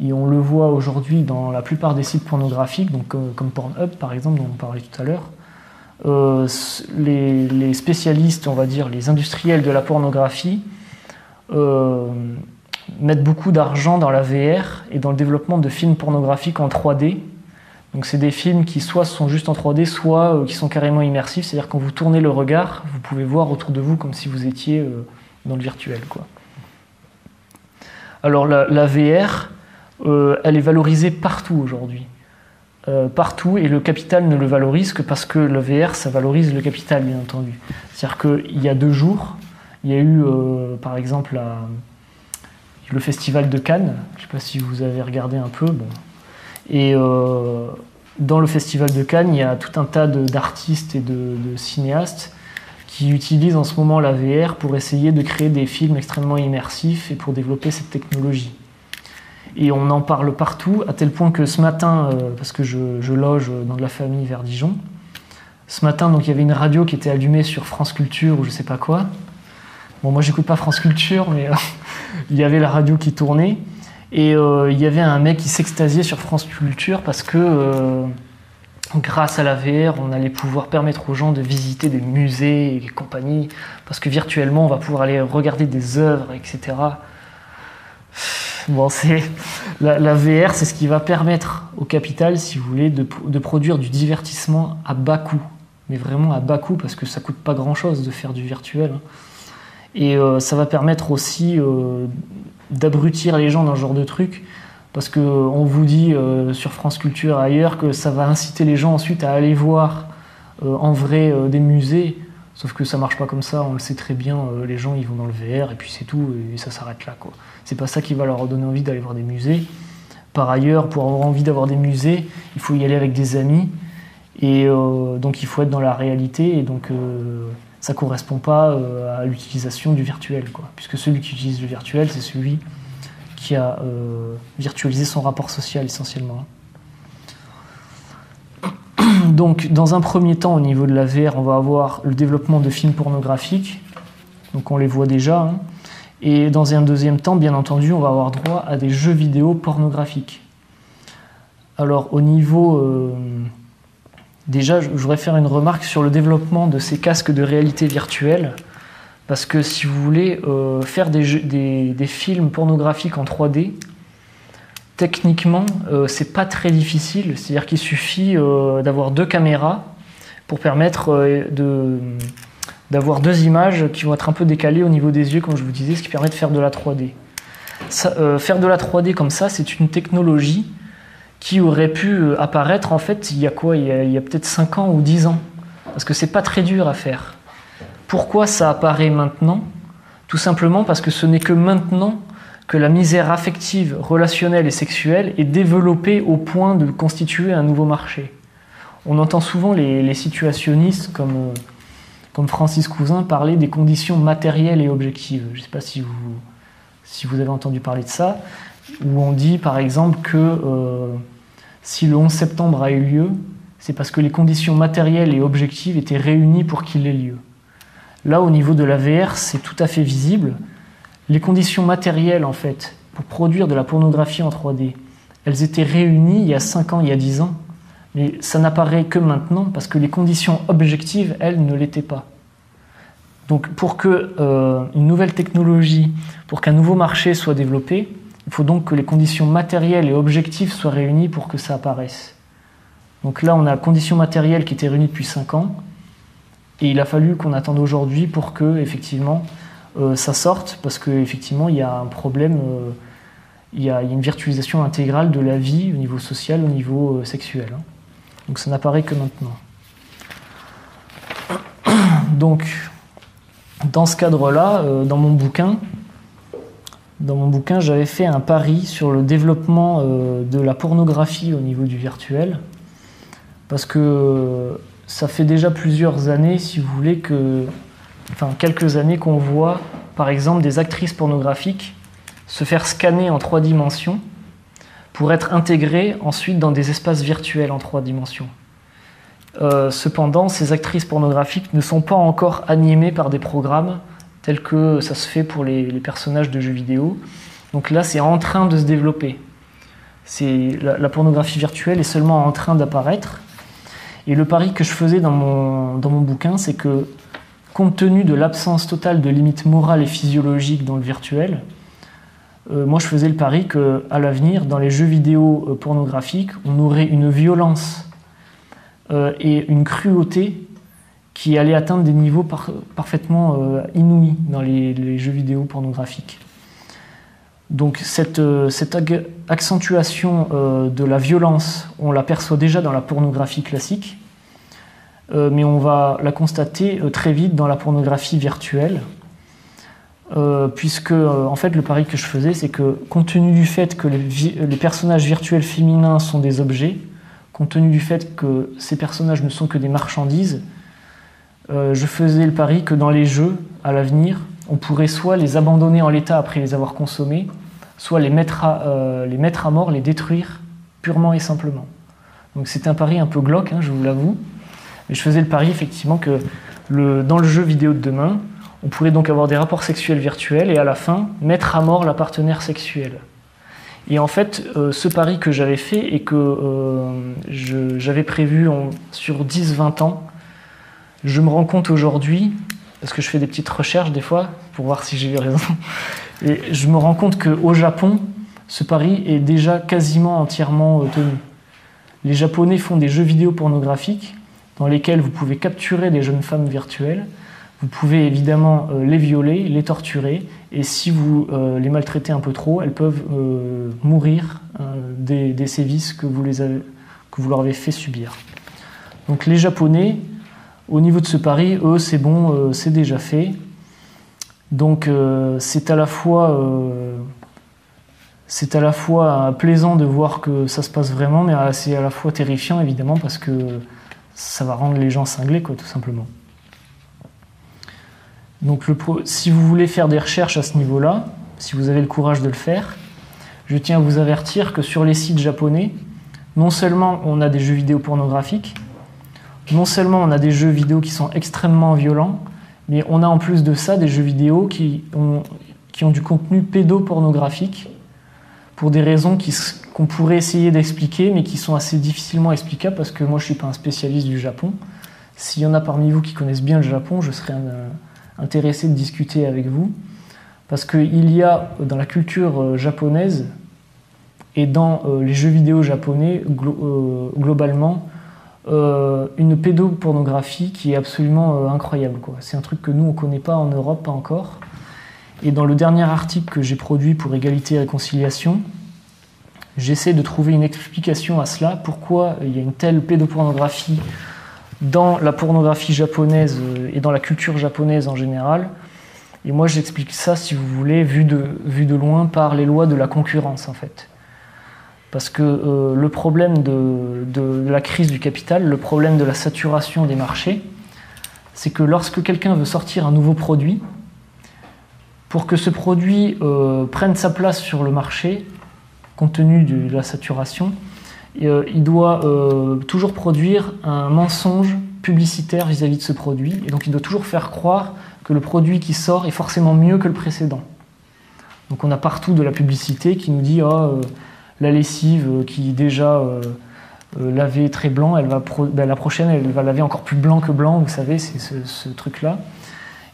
Et on le voit aujourd'hui dans la plupart des sites pornographiques, donc comme, comme Pornhub par exemple, dont on parlait tout à l'heure. Euh, les, les, spécialistes, on va dire les industriels de la pornographie, euh, mettent beaucoup d'argent dans la VR et dans le développement de films pornographiques en 3D. Donc c'est des films qui soit sont juste en 3D, soit euh, qui sont carrément immersifs, c'est-à-dire quand vous tournez le regard, vous pouvez voir autour de vous comme si vous étiez euh, dans le virtuel. Alors la, la VR, euh, elle est valorisée partout aujourd'hui. Partout et le capital ne le valorise que parce que le VR, ça valorise le capital, bien entendu. C'est-à-dire qu'il y a deux jours, il y a eu, par exemple, la, le festival de Cannes. Je ne sais pas si vous avez regardé un peu. Et euh, dans le festival de Cannes, il y a tout un tas d'artistes et de, cinéastes qui utilisent en ce moment la VR pour essayer de créer des films extrêmement immersifs et pour développer cette technologie. Et on en parle partout, à tel point que ce matin, euh, parce que je, je, loge dans de la famille vers Dijon, ce matin, donc, il y avait une radio qui était allumée sur France Culture ou je sais pas quoi. Bon, moi, j'écoute pas France Culture, mais euh, il y avait la radio qui tournait. Et euh, il y avait un mec qui s'extasiait sur France Culture parce que euh, grâce à la VR, on allait pouvoir permettre aux gens de visiter des musées et des compagnies, parce que virtuellement, on va pouvoir aller regarder des œuvres, etc. Bon, c'est la, VR, c'est ce qui va permettre au capital, si vous voulez, de, produire du divertissement à bas coût, mais vraiment à bas coût parce que ça coûte pas grand-chose de faire du virtuel. Et euh, ça va permettre aussi d'abrutir les gens dans ce genre de truc, parce que on vous dit euh, sur France Culture ailleurs que ça va inciter les gens ensuite à aller voir en vrai des musées. Sauf que ça marche pas comme ça, on le sait très bien, les gens ils vont dans le VR et puis c'est tout, et ça s'arrête là. quoi. C'est pas ça qui va leur donner envie d'aller voir des musées. Par ailleurs, pour avoir envie d'avoir des musées, il faut y aller avec des amis. Et euh, donc il faut être dans la réalité. Et donc euh, ça correspond pas euh, à l'utilisation du virtuel. Quoi. Puisque celui qui utilise le virtuel, c'est celui qui a virtualisé son rapport social essentiellement. Donc dans un premier temps, au niveau de la VR, on va avoir le développement de films pornographiques. Donc on les voit déjà. Hein. Et dans un deuxième temps, bien entendu, on va avoir droit à des jeux vidéo pornographiques. Alors au niveau euh, Déjà, je voudrais faire une remarque sur le développement de ces casques de réalité virtuelle. Parce que si vous voulez euh, faire des, films pornographiques en 3D, techniquement, euh, c'est pas très difficile. C'est-à-dire qu'il suffit euh, d'avoir deux caméras pour permettre d'avoir deux images qui vont être un peu décalées au niveau des yeux, comme je vous disais, ce qui permet de faire de la 3D. faire de la 3D comme ça, c'est une technologie qui aurait pu apparaître en fait il y a quoi Il y a, peut-être 5 ans ou 10 ans. Parce que c'est pas très dur à faire. Pourquoi ça apparaît maintenant? Tout simplement parce que ce n'est que maintenant que la misère affective, relationnelle et sexuelle est développée au point de constituer un nouveau marché. On entend souvent les, situationnistes comme, euh, comme Francis Cousin parler des conditions matérielles et objectives. Je ne sais pas si vous avez entendu parler de ça, où on dit par exemple que euh, si le 11 septembre a eu lieu, c'est parce que les conditions matérielles et objectives étaient réunies pour qu'il ait lieu. Là, au niveau de la VR, c'est tout à fait visible. Les conditions matérielles, en fait, pour produire de la pornographie en 3D, elles étaient réunies il y a 5 ans, il y a 10 ans. Mais ça n'apparaît que maintenant parce que les conditions objectives, elles, ne l'étaient pas. Donc pour que euh, nouvelle technologie, pour qu'un nouveau marché soit développé, il faut donc que les conditions matérielles et objectives soient réunies pour que ça apparaisse. Donc là, on a conditions matérielles qui étaient réunies depuis 5 ans, et il a fallu qu'on attende aujourd'hui pour que effectivement euh, ça sorte, parce qu'effectivement il y a un problème, euh, il, y a, une virtualisation intégrale de la vie au niveau social, au niveau euh, sexuel. Hein. Donc ça n'apparaît que maintenant. Donc dans ce cadre-là, dans mon bouquin, dans mon bouquin, j'avais fait un pari sur le développement de la pornographie au niveau du virtuel, parce que ça fait déjà plusieurs années, si vous voulez, que, enfin quelques années qu'on voit, par exemple, des actrices pornographiques se faire scanner en trois dimensions pour être intégrées ensuite dans des espaces virtuels en trois dimensions. Euh, cependant, ces actrices pornographiques ne sont pas encore animées par des programmes tels que ça se fait pour les, personnages de jeux vidéo. Donc là, c'est en train de se développer. La, la pornographie virtuelle est seulement en train d'apparaître. Et le pari que je faisais dans mon, dans mon bouquin, c'est que compte tenu de l'absence totale de limites morales et physiologiques dans le virtuel, euh, moi je faisais le pari qu'à l'avenir, dans les jeux vidéo euh, pornographiques, on aurait une violence euh, et une cruauté qui allait atteindre des niveaux parfaitement inouïs dans les, jeux vidéo pornographiques. Donc cette, cette accentuation de la violence, on l'aperçoit déjà dans la pornographie classique, euh, mais on va la constater euh, très vite dans la pornographie virtuelle, euh, puisque en fait le pari que je faisais, c'est que compte tenu du fait que les, personnages virtuels féminins sont des objets, compte tenu du fait que ces personnages ne sont que des marchandises, je faisais le pari que dans les jeux, à l'avenir, on pourrait soit les abandonner en l'état après les avoir consommés, soit les mettre à, les mettre à mort, les détruire purement et simplement. Donc c'est un pari un peu glauque, hein, je vous l'avoue, mais je faisais le pari effectivement que dans le jeu vidéo de demain, on pourrait donc avoir des rapports sexuels virtuels et à la fin mettre à mort la partenaire sexuelle. Et en fait, euh, ce pari que j'avais fait et que euh, j'avais prévu sur 10-20 ans, je me rends compte aujourd'hui, parce que je fais des petites recherches des fois pour voir si j'ai eu raison, et je me rends compte qu'au Japon, ce pari est déjà quasiment entièrement euh, tenu. Les Japonais font des jeux vidéo pornographiques dans lesquels vous pouvez capturer des jeunes femmes virtuelles. Vous pouvez évidemment euh, les violer, les torturer, et si vous euh, les maltraitez un peu trop, elles peuvent mourir des, sévices que vous, que vous leur avez fait subir. Donc les Japonais, au niveau de ce pari, eux, c'est bon, c'est déjà fait. Donc c'est à la fois c'est à la fois plaisant de voir que ça se passe vraiment, mais c'est à la fois terrifiant évidemment parce que ça va rendre les gens cinglés, quoi, tout simplement. Donc, le si vous voulez faire des recherches à ce niveau-là, si vous avez le courage de le faire, je tiens à vous avertir que sur les sites japonais, non seulement on a des jeux vidéo pornographiques, non seulement on a des jeux vidéo qui sont extrêmement violents, mais on a en plus de ça des jeux vidéo qui ont, qui ont du contenu pédopornographique pour des raisons qu'on pourrait essayer d'expliquer, mais qui sont assez difficilement explicables parce que moi je ne suis pas un spécialiste du Japon. S'il y en a parmi vous qui connaissent bien le Japon, je serais intéressé de discuter avec vous. Parce qu'il y a dans la culture euh, japonaise et dans euh, les jeux vidéo japonais euh, une pédopornographie qui est absolument incroyable. C'est un truc que nous on ne connaît pas en Europe, pas encore. Et dans le dernier article que j'ai produit pour Égalité et Réconciliation, j'essaie de trouver une explication à cela, pourquoi il y a une telle pédopornographie dans la pornographie japonaise et dans la culture japonaise en général? Et moi j'explique ça, si vous voulez, vu de loin par les lois de la concurrence en fait. Parce que euh, le problème de, la crise du capital, le problème de la saturation des marchés, c'est que lorsque quelqu'un veut sortir un nouveau produit, pour que ce produit euh, prenne sa place sur le marché, compte tenu de la saturation, euh, il doit toujours produire un mensonge publicitaire vis-à-vis de ce produit. Et donc il doit toujours faire croire que le produit qui sort est forcément mieux que le précédent. Donc on a partout de la publicité qui nous dit oh, la lessive qui déjà lavait très blanc, elle va ben, la prochaine elle va laver encore plus blanc que blanc, vous savez, c'est ce truc-là.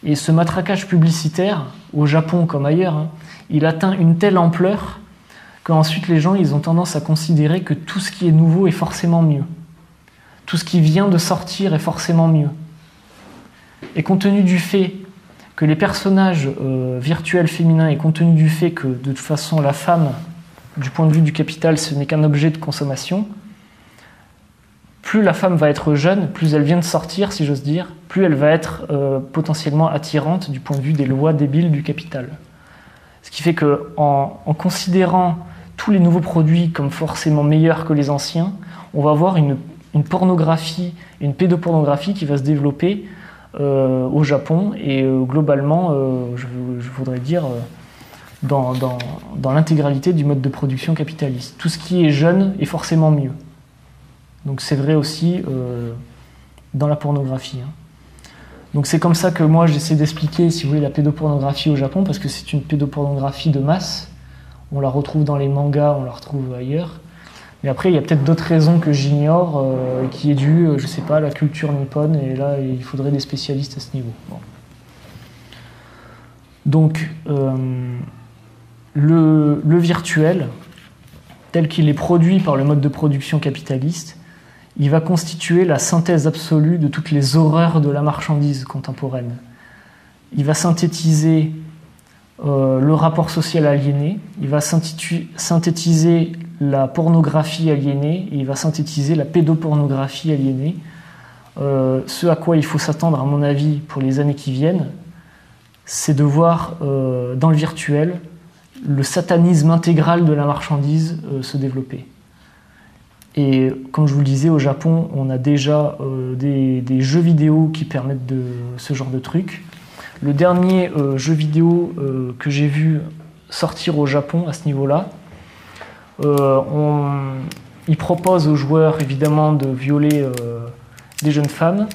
Et ce matraquage publicitaire, au Japon comme ailleurs, hein, il atteint une telle ampleur qu'ensuite les gens ils ont tendance à considérer que tout ce qui est nouveau est forcément mieux. Tout ce qui vient de sortir est forcément mieux. Et compte tenu du fait que les personnages euh, virtuels féminins, et compte tenu du fait que de toute façon la femme, du point de vue du capital, ce n'est qu'un objet de consommation, plus la femme va être jeune, plus elle vient de sortir, si j'ose dire, plus elle va être euh, potentiellement attirante du point de vue des lois débiles du capital. Ce qui fait que en, considérant tous les nouveaux produits comme forcément meilleurs que les anciens, on va avoir une, pornographie, une pédopornographie qui va se développer euh, au Japon et euh, globalement, je, voudrais dire, dans l'intégralité du mode de production capitaliste. Tout ce qui est jeune est forcément mieux. Donc c'est vrai aussi euh, dans la pornographie. Hein. Donc c'est comme ça que moi j'essaie d'expliquer, si vous voulez, la pédopornographie au Japon, parce que c'est une pédopornographie de masse. On la retrouve dans les mangas, on la retrouve ailleurs. Mais après, il y a peut-être d'autres raisons que j'ignore, euh, qui est due, euh, je sais pas, à la culture nippone, et là, il faudrait des spécialistes à ce niveau. Donc, le, virtuel, tel qu'il est produit par le mode de production capitaliste, il va constituer la synthèse absolue de toutes les horreurs de la marchandise contemporaine. Il va synthétiser euh, le rapport social aliéné, il va synthétiser la pornographie aliénée, il va synthétiser la pédopornographie aliénée. Euh, ce à quoi il faut s'attendre, à mon avis, pour les années qui viennent, c'est de voir euh, dans le virtuel le satanisme intégral de la marchandise se développer. Et comme je vous le disais, au Japon, on a déjà euh, des, jeux vidéo qui permettent de ce genre de trucs. Le dernier euh, jeu vidéo euh, que j'ai vu sortir au Japon à ce niveau-là, il propose aux joueurs évidemment de violer des jeunes femmes,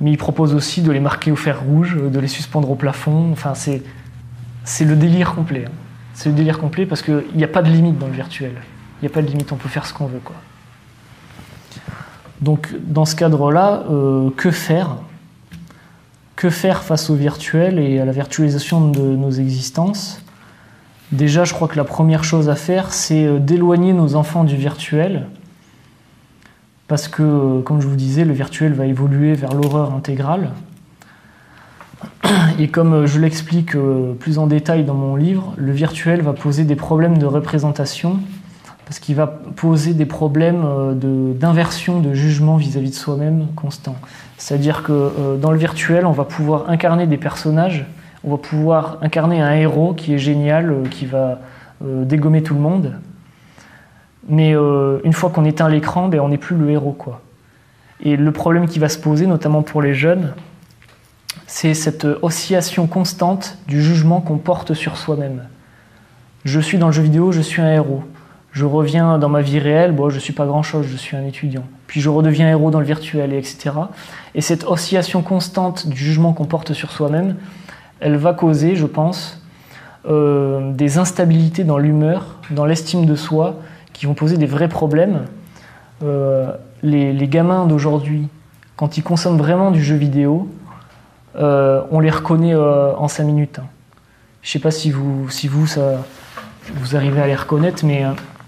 mais il propose aussi de les marquer au fer rouge, de les suspendre au plafond. Enfin, c'est, c'est le délire complet. Hein. C'est le délire complet parce qu'il n'y a pas de limite dans le virtuel. Il n'y a pas de limite, on peut faire ce qu'on veut. Donc dans ce cadre-là, euh, que faire? Que faire face au virtuel et à la virtualisation de nos existences? Déjà, je crois que la première chose à faire, c'est euh, d'éloigner nos enfants du virtuel. Parce que, euh, comme je vous disais, le virtuel va évoluer vers l'horreur intégrale. Et comme je l'explique plus en détail dans mon livre, le virtuel va poser des problèmes de représentation parce qu'il va poser des problèmes euh, d'inversion de, jugement vis-à-vis de soi-même constant. C'est-à-dire que euh, dans le virtuel, on va pouvoir incarner des personnages, on va pouvoir incarner un héros qui est génial, euh, qui va dégommer tout le monde. Mais une fois qu'on éteint l'écran, ben, on n'est plus le héros. Quoi. Et le problème qui va se poser, notamment pour les jeunes, c'est cette oscillation constante du jugement qu'on porte sur soi-même. Je suis dans le jeu vidéo, je suis un héros je reviens dans ma vie réelle, bon, je ne suis pas grand-chose, je suis un étudiant. Puis je redeviens héros dans le virtuel, etc. Et cette oscillation constante du jugement qu'on porte sur soi-même, elle va causer, je pense, euh, des instabilités dans l'humeur, dans l'estime de soi, qui vont poser des vrais problèmes. Euh, les, gamins d'aujourd'hui, quand ils consomment vraiment du jeu vidéo, on les reconnaît en 5 minutes. Hein. Je sais pas si vous, si vous, ça, vous arrivez à les reconnaître, mais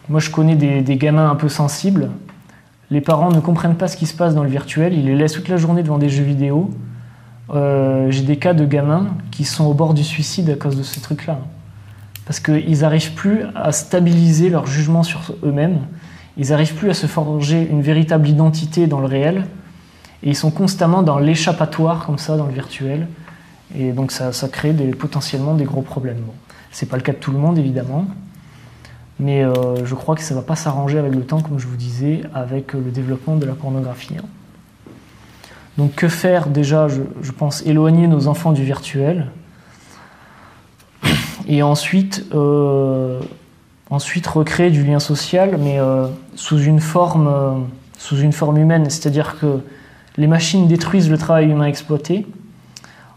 moi je connais des, gamins un peu sensibles. Les parents ne comprennent pas ce qui se passe dans le virtuel, ils les laissent toute la journée devant des jeux vidéo. Euh, j'ai des cas de gamins qui sont au bord du suicide à cause de ce truc-là. Parce qu'ils n'arrivent plus à stabiliser leur jugement sur eux-mêmes, ils n'arrivent plus à se forger une véritable identité dans le réel, et ils sont constamment dans l'échappatoire, comme ça, dans le virtuel. Et donc ça, crée potentiellement des gros problèmes. Bon, Ce n'est pas le cas de tout le monde, évidemment, mais euh, je crois que ça va pas s'arranger avec le temps, comme je vous disais, avec le développement de la pornographie. Hein. Donc que faire? Déjà je, pense éloigner nos enfants du virtuel. Et ensuite, euh, ensuite recréer du lien social, mais euh, sous, une forme, sous une forme humaine. C'est-à-dire que les machines détruisent le travail humain exploité.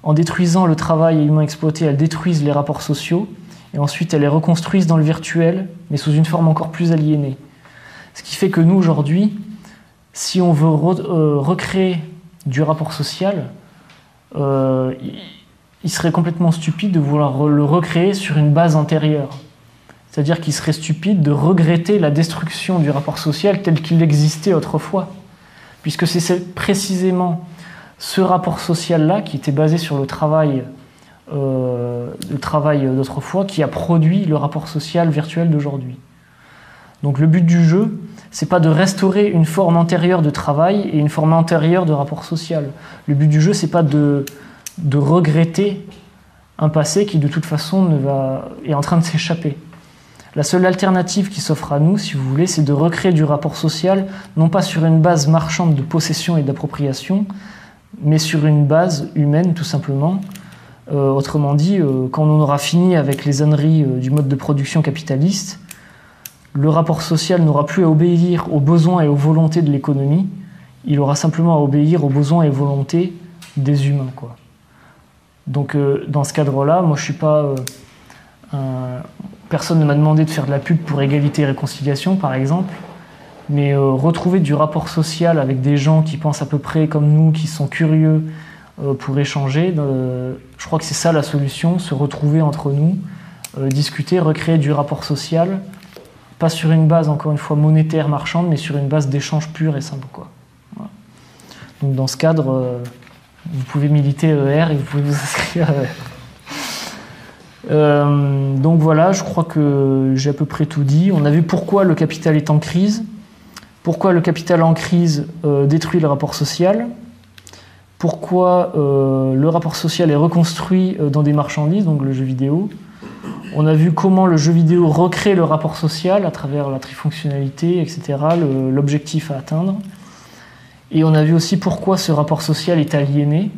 En détruisant le travail humain exploité, elles détruisent les rapports sociaux. Et ensuite, elles les reconstruisent dans le virtuel, mais sous une forme encore plus aliénée. Ce qui fait que nous, aujourd'hui, si on veut recréer du rapport social, euh, il serait complètement stupide de vouloir le recréer sur une base antérieure. C'est-à-dire qu'il serait stupide de regretter la destruction du rapport social tel qu'il existait autrefois. Puisque c'est précisément ce rapport social-là, qui était basé sur le travail, euh, le travail d'autrefois, qui a produit le rapport social virtuel d'aujourd'hui. Donc le but du jeu, c'est pas de restaurer une forme antérieure de travail et une forme antérieure de rapport social. Le but du jeu, c'est pas de, regretter un passé qui de toute façon est en train de s'échapper. La seule alternative qui s'offre à nous, si vous voulez, c'est de recréer du rapport social, non pas sur une base marchande de possession et d'appropriation, mais sur une base humaine tout simplement. Euh, autrement dit, euh, quand on aura fini avec les âneries euh, du mode de production capitaliste, le rapport social n'aura plus à obéir aux besoins et aux volontés de l'économie, il aura simplement à obéir aux besoins et volontés des humains. Donc dans ce cadre-là, moi je suis pas... personne ne m'a demandé de faire de la pub pour égalité et réconciliation, par exemple, mais euh, retrouver du rapport social avec des gens qui pensent à peu près comme nous, qui sont curieux pour échanger, je crois que c'est ça la solution, se retrouver entre nous, discuter, recréer du rapport social pas sur une base, encore une fois, monétaire, marchande, mais sur une base d'échange pur et simple. Donc dans ce cadre, euh, vous pouvez militer ER et vous pouvez vous inscrire à ER. Euh, donc voilà, je crois que j'ai à peu près tout dit. On a vu pourquoi le capital est en crise, pourquoi le capital en crise euh, détruit le rapport social, pourquoi le rapport social est reconstruit dans des marchandises, donc le jeu vidéo, on a vu comment le jeu vidéo recrée le rapport social à travers la trifonctionnalité, etc., l'objectif à atteindre. Et on a vu aussi pourquoi ce rapport social est aliéné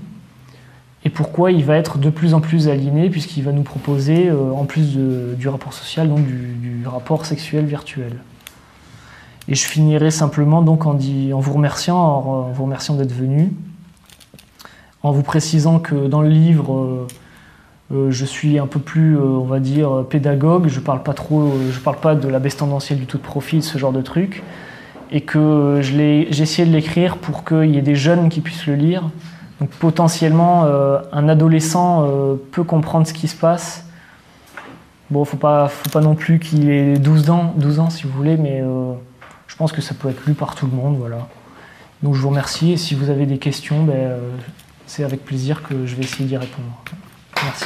et pourquoi il va être de plus en plus aliéné puisqu'il va nous proposer, euh, en plus du rapport social, donc du, rapport sexuel virtuel. Et je finirai simplement donc en, vous remerciant, en, vous remerciant d'être venu, en vous précisant que dans le livre euh, euh, je suis un peu plus, on va dire, pédagogue. Je parle pas trop, je parle pas de la baisse tendancielle du tout de profit, ce genre de truc, et que j'ai essayé de l'écrire pour qu'il y ait des jeunes qui puissent le lire. Donc potentiellement, un adolescent peut comprendre ce qui se passe. Bon, faut pas, faut pas non plus qu'il ait 12 ans, 12 ans si vous voulez, mais je pense que ça peut être lu par tout le monde, voilà. Donc je vous remercie et si vous avez des questions, ben, c'est avec plaisir que je vais essayer d'y répondre. Merci.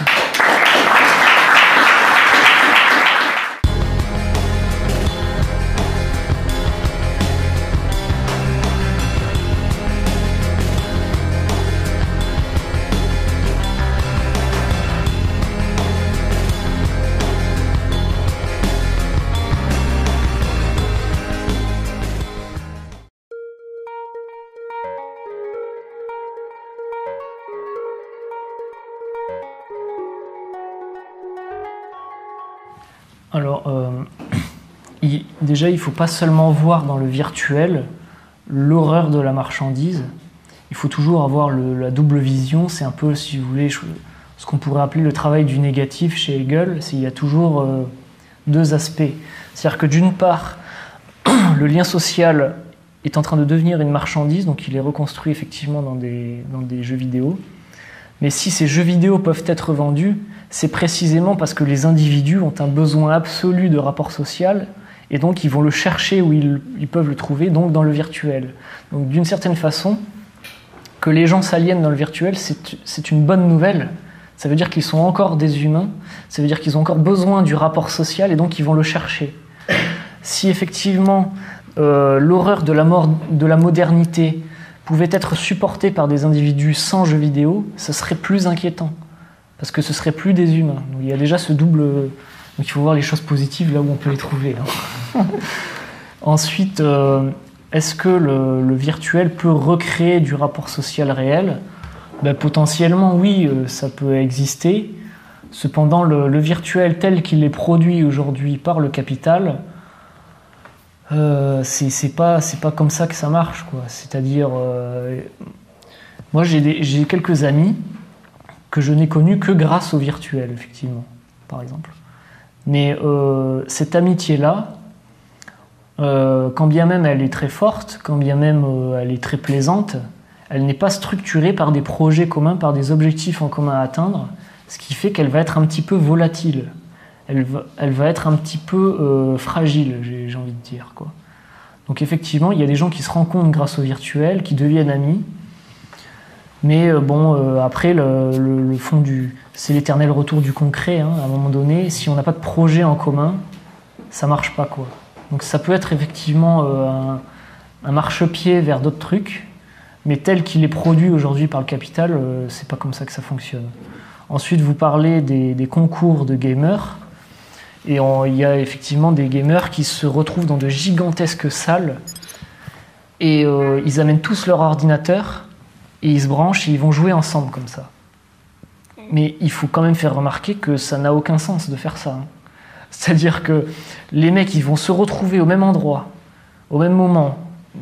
Déjà, il ne faut pas seulement voir dans le virtuel l'horreur de la marchandise. Il faut toujours avoir la double vision. C'est un peu, si vous voulez, ce qu'on pourrait appeler le travail du négatif chez Hegel, qu'il y a toujours euh, deux aspects. C'est-à-dire que d'une part, le lien social est en train de devenir une marchandise, donc il est reconstruit effectivement dans des jeux vidéo. Mais si ces jeux vidéo peuvent être vendus, c'est précisément parce que les individus ont un besoin absolu de rapport social et donc ils vont le chercher où ils, peuvent le trouver, donc dans le virtuel. Donc d'une certaine façon, que les gens s'aliènent dans le virtuel, c'est une bonne nouvelle. Ça veut dire qu'ils sont encore des humains, ça veut dire qu'ils ont encore besoin du rapport social et donc ils vont le chercher. Si effectivement euh, l'horreur de, la mort, de la modernité pouvait être supportée par des individus sans jeux vidéo, ce serait plus inquiétant, parce que ce serait plus des humains. Il y a déjà ce double... Donc il faut voir les choses positives là où on peut les trouver. Hein. Ensuite, euh, est-ce que le, virtuel peut recréer du rapport social réel? Ben, Potentiellement, oui, euh, ça peut exister. Cependant, le, virtuel tel qu'il est produit aujourd'hui par le capital, euh, c'est pas pas comme ça que ça marche. C'est-à-dire, moi j'ai quelques amis que je n'ai connus que grâce au virtuel, effectivement, par exemple. Mais cette amitié là, euh, quand bien même elle est très forte, quand bien même euh, elle est très plaisante, elle n'est pas structurée par des projets communs, par des objectifs en commun à atteindre, ce qui fait qu'elle va être un petit peu volatile. Elle va, être un petit peu euh, fragile, j'ai envie de dire. Quoi. Donc effectivement, il y a des gens qui se rencontrent grâce au virtuel, qui deviennent amis. Mais bon, après, le, fond du... C'est l'éternel retour du concret. Hein, à un moment donné, si on n'a pas de projet en commun, ça marche pas. quoi. Donc ça peut être effectivement euh, un, marchepied vers d'autres trucs, mais tel qu'il est produit aujourd'hui par le capital, euh, c'est pas comme ça que ça fonctionne. Ensuite, vous parlez des, concours de gamers, et il y a effectivement des gamers qui se retrouvent dans de gigantesques salles, et euh, ils amènent tous leur ordinateur, et ils se branchent, et ils vont jouer ensemble comme ça. Mais il faut quand même faire remarquer que ça n'a aucun sens de faire ça. Hein. C'est-à-dire que les mecs, ils vont se retrouver au même endroit, au même moment.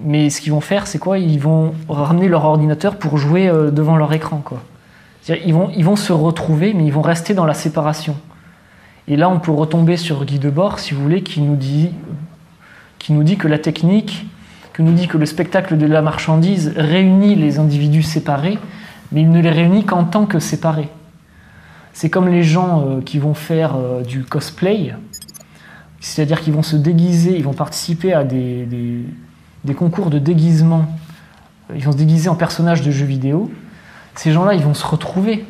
Mais ce qu'ils vont faire, c'est quoi? Ils vont ramener leur ordinateur pour jouer euh, devant leur écran. Quoi. Ils, vont, ils vont se retrouver, mais ils vont rester dans la séparation. Et là, on peut retomber sur Guy Debord, si vous voulez, qui nous dit, qui nous dit que la technique, qui nous dit que le spectacle de la marchandise réunit les individus séparés, mais il ne les réunit qu'en tant que séparés. C'est comme les gens euh, qui vont faire euh, du cosplay, c'est-à-dire qu'ils vont se déguiser, ils vont participer à des, concours de déguisement, ils vont se déguiser en personnages de jeux vidéo. Ces gens-là, ils vont se retrouver.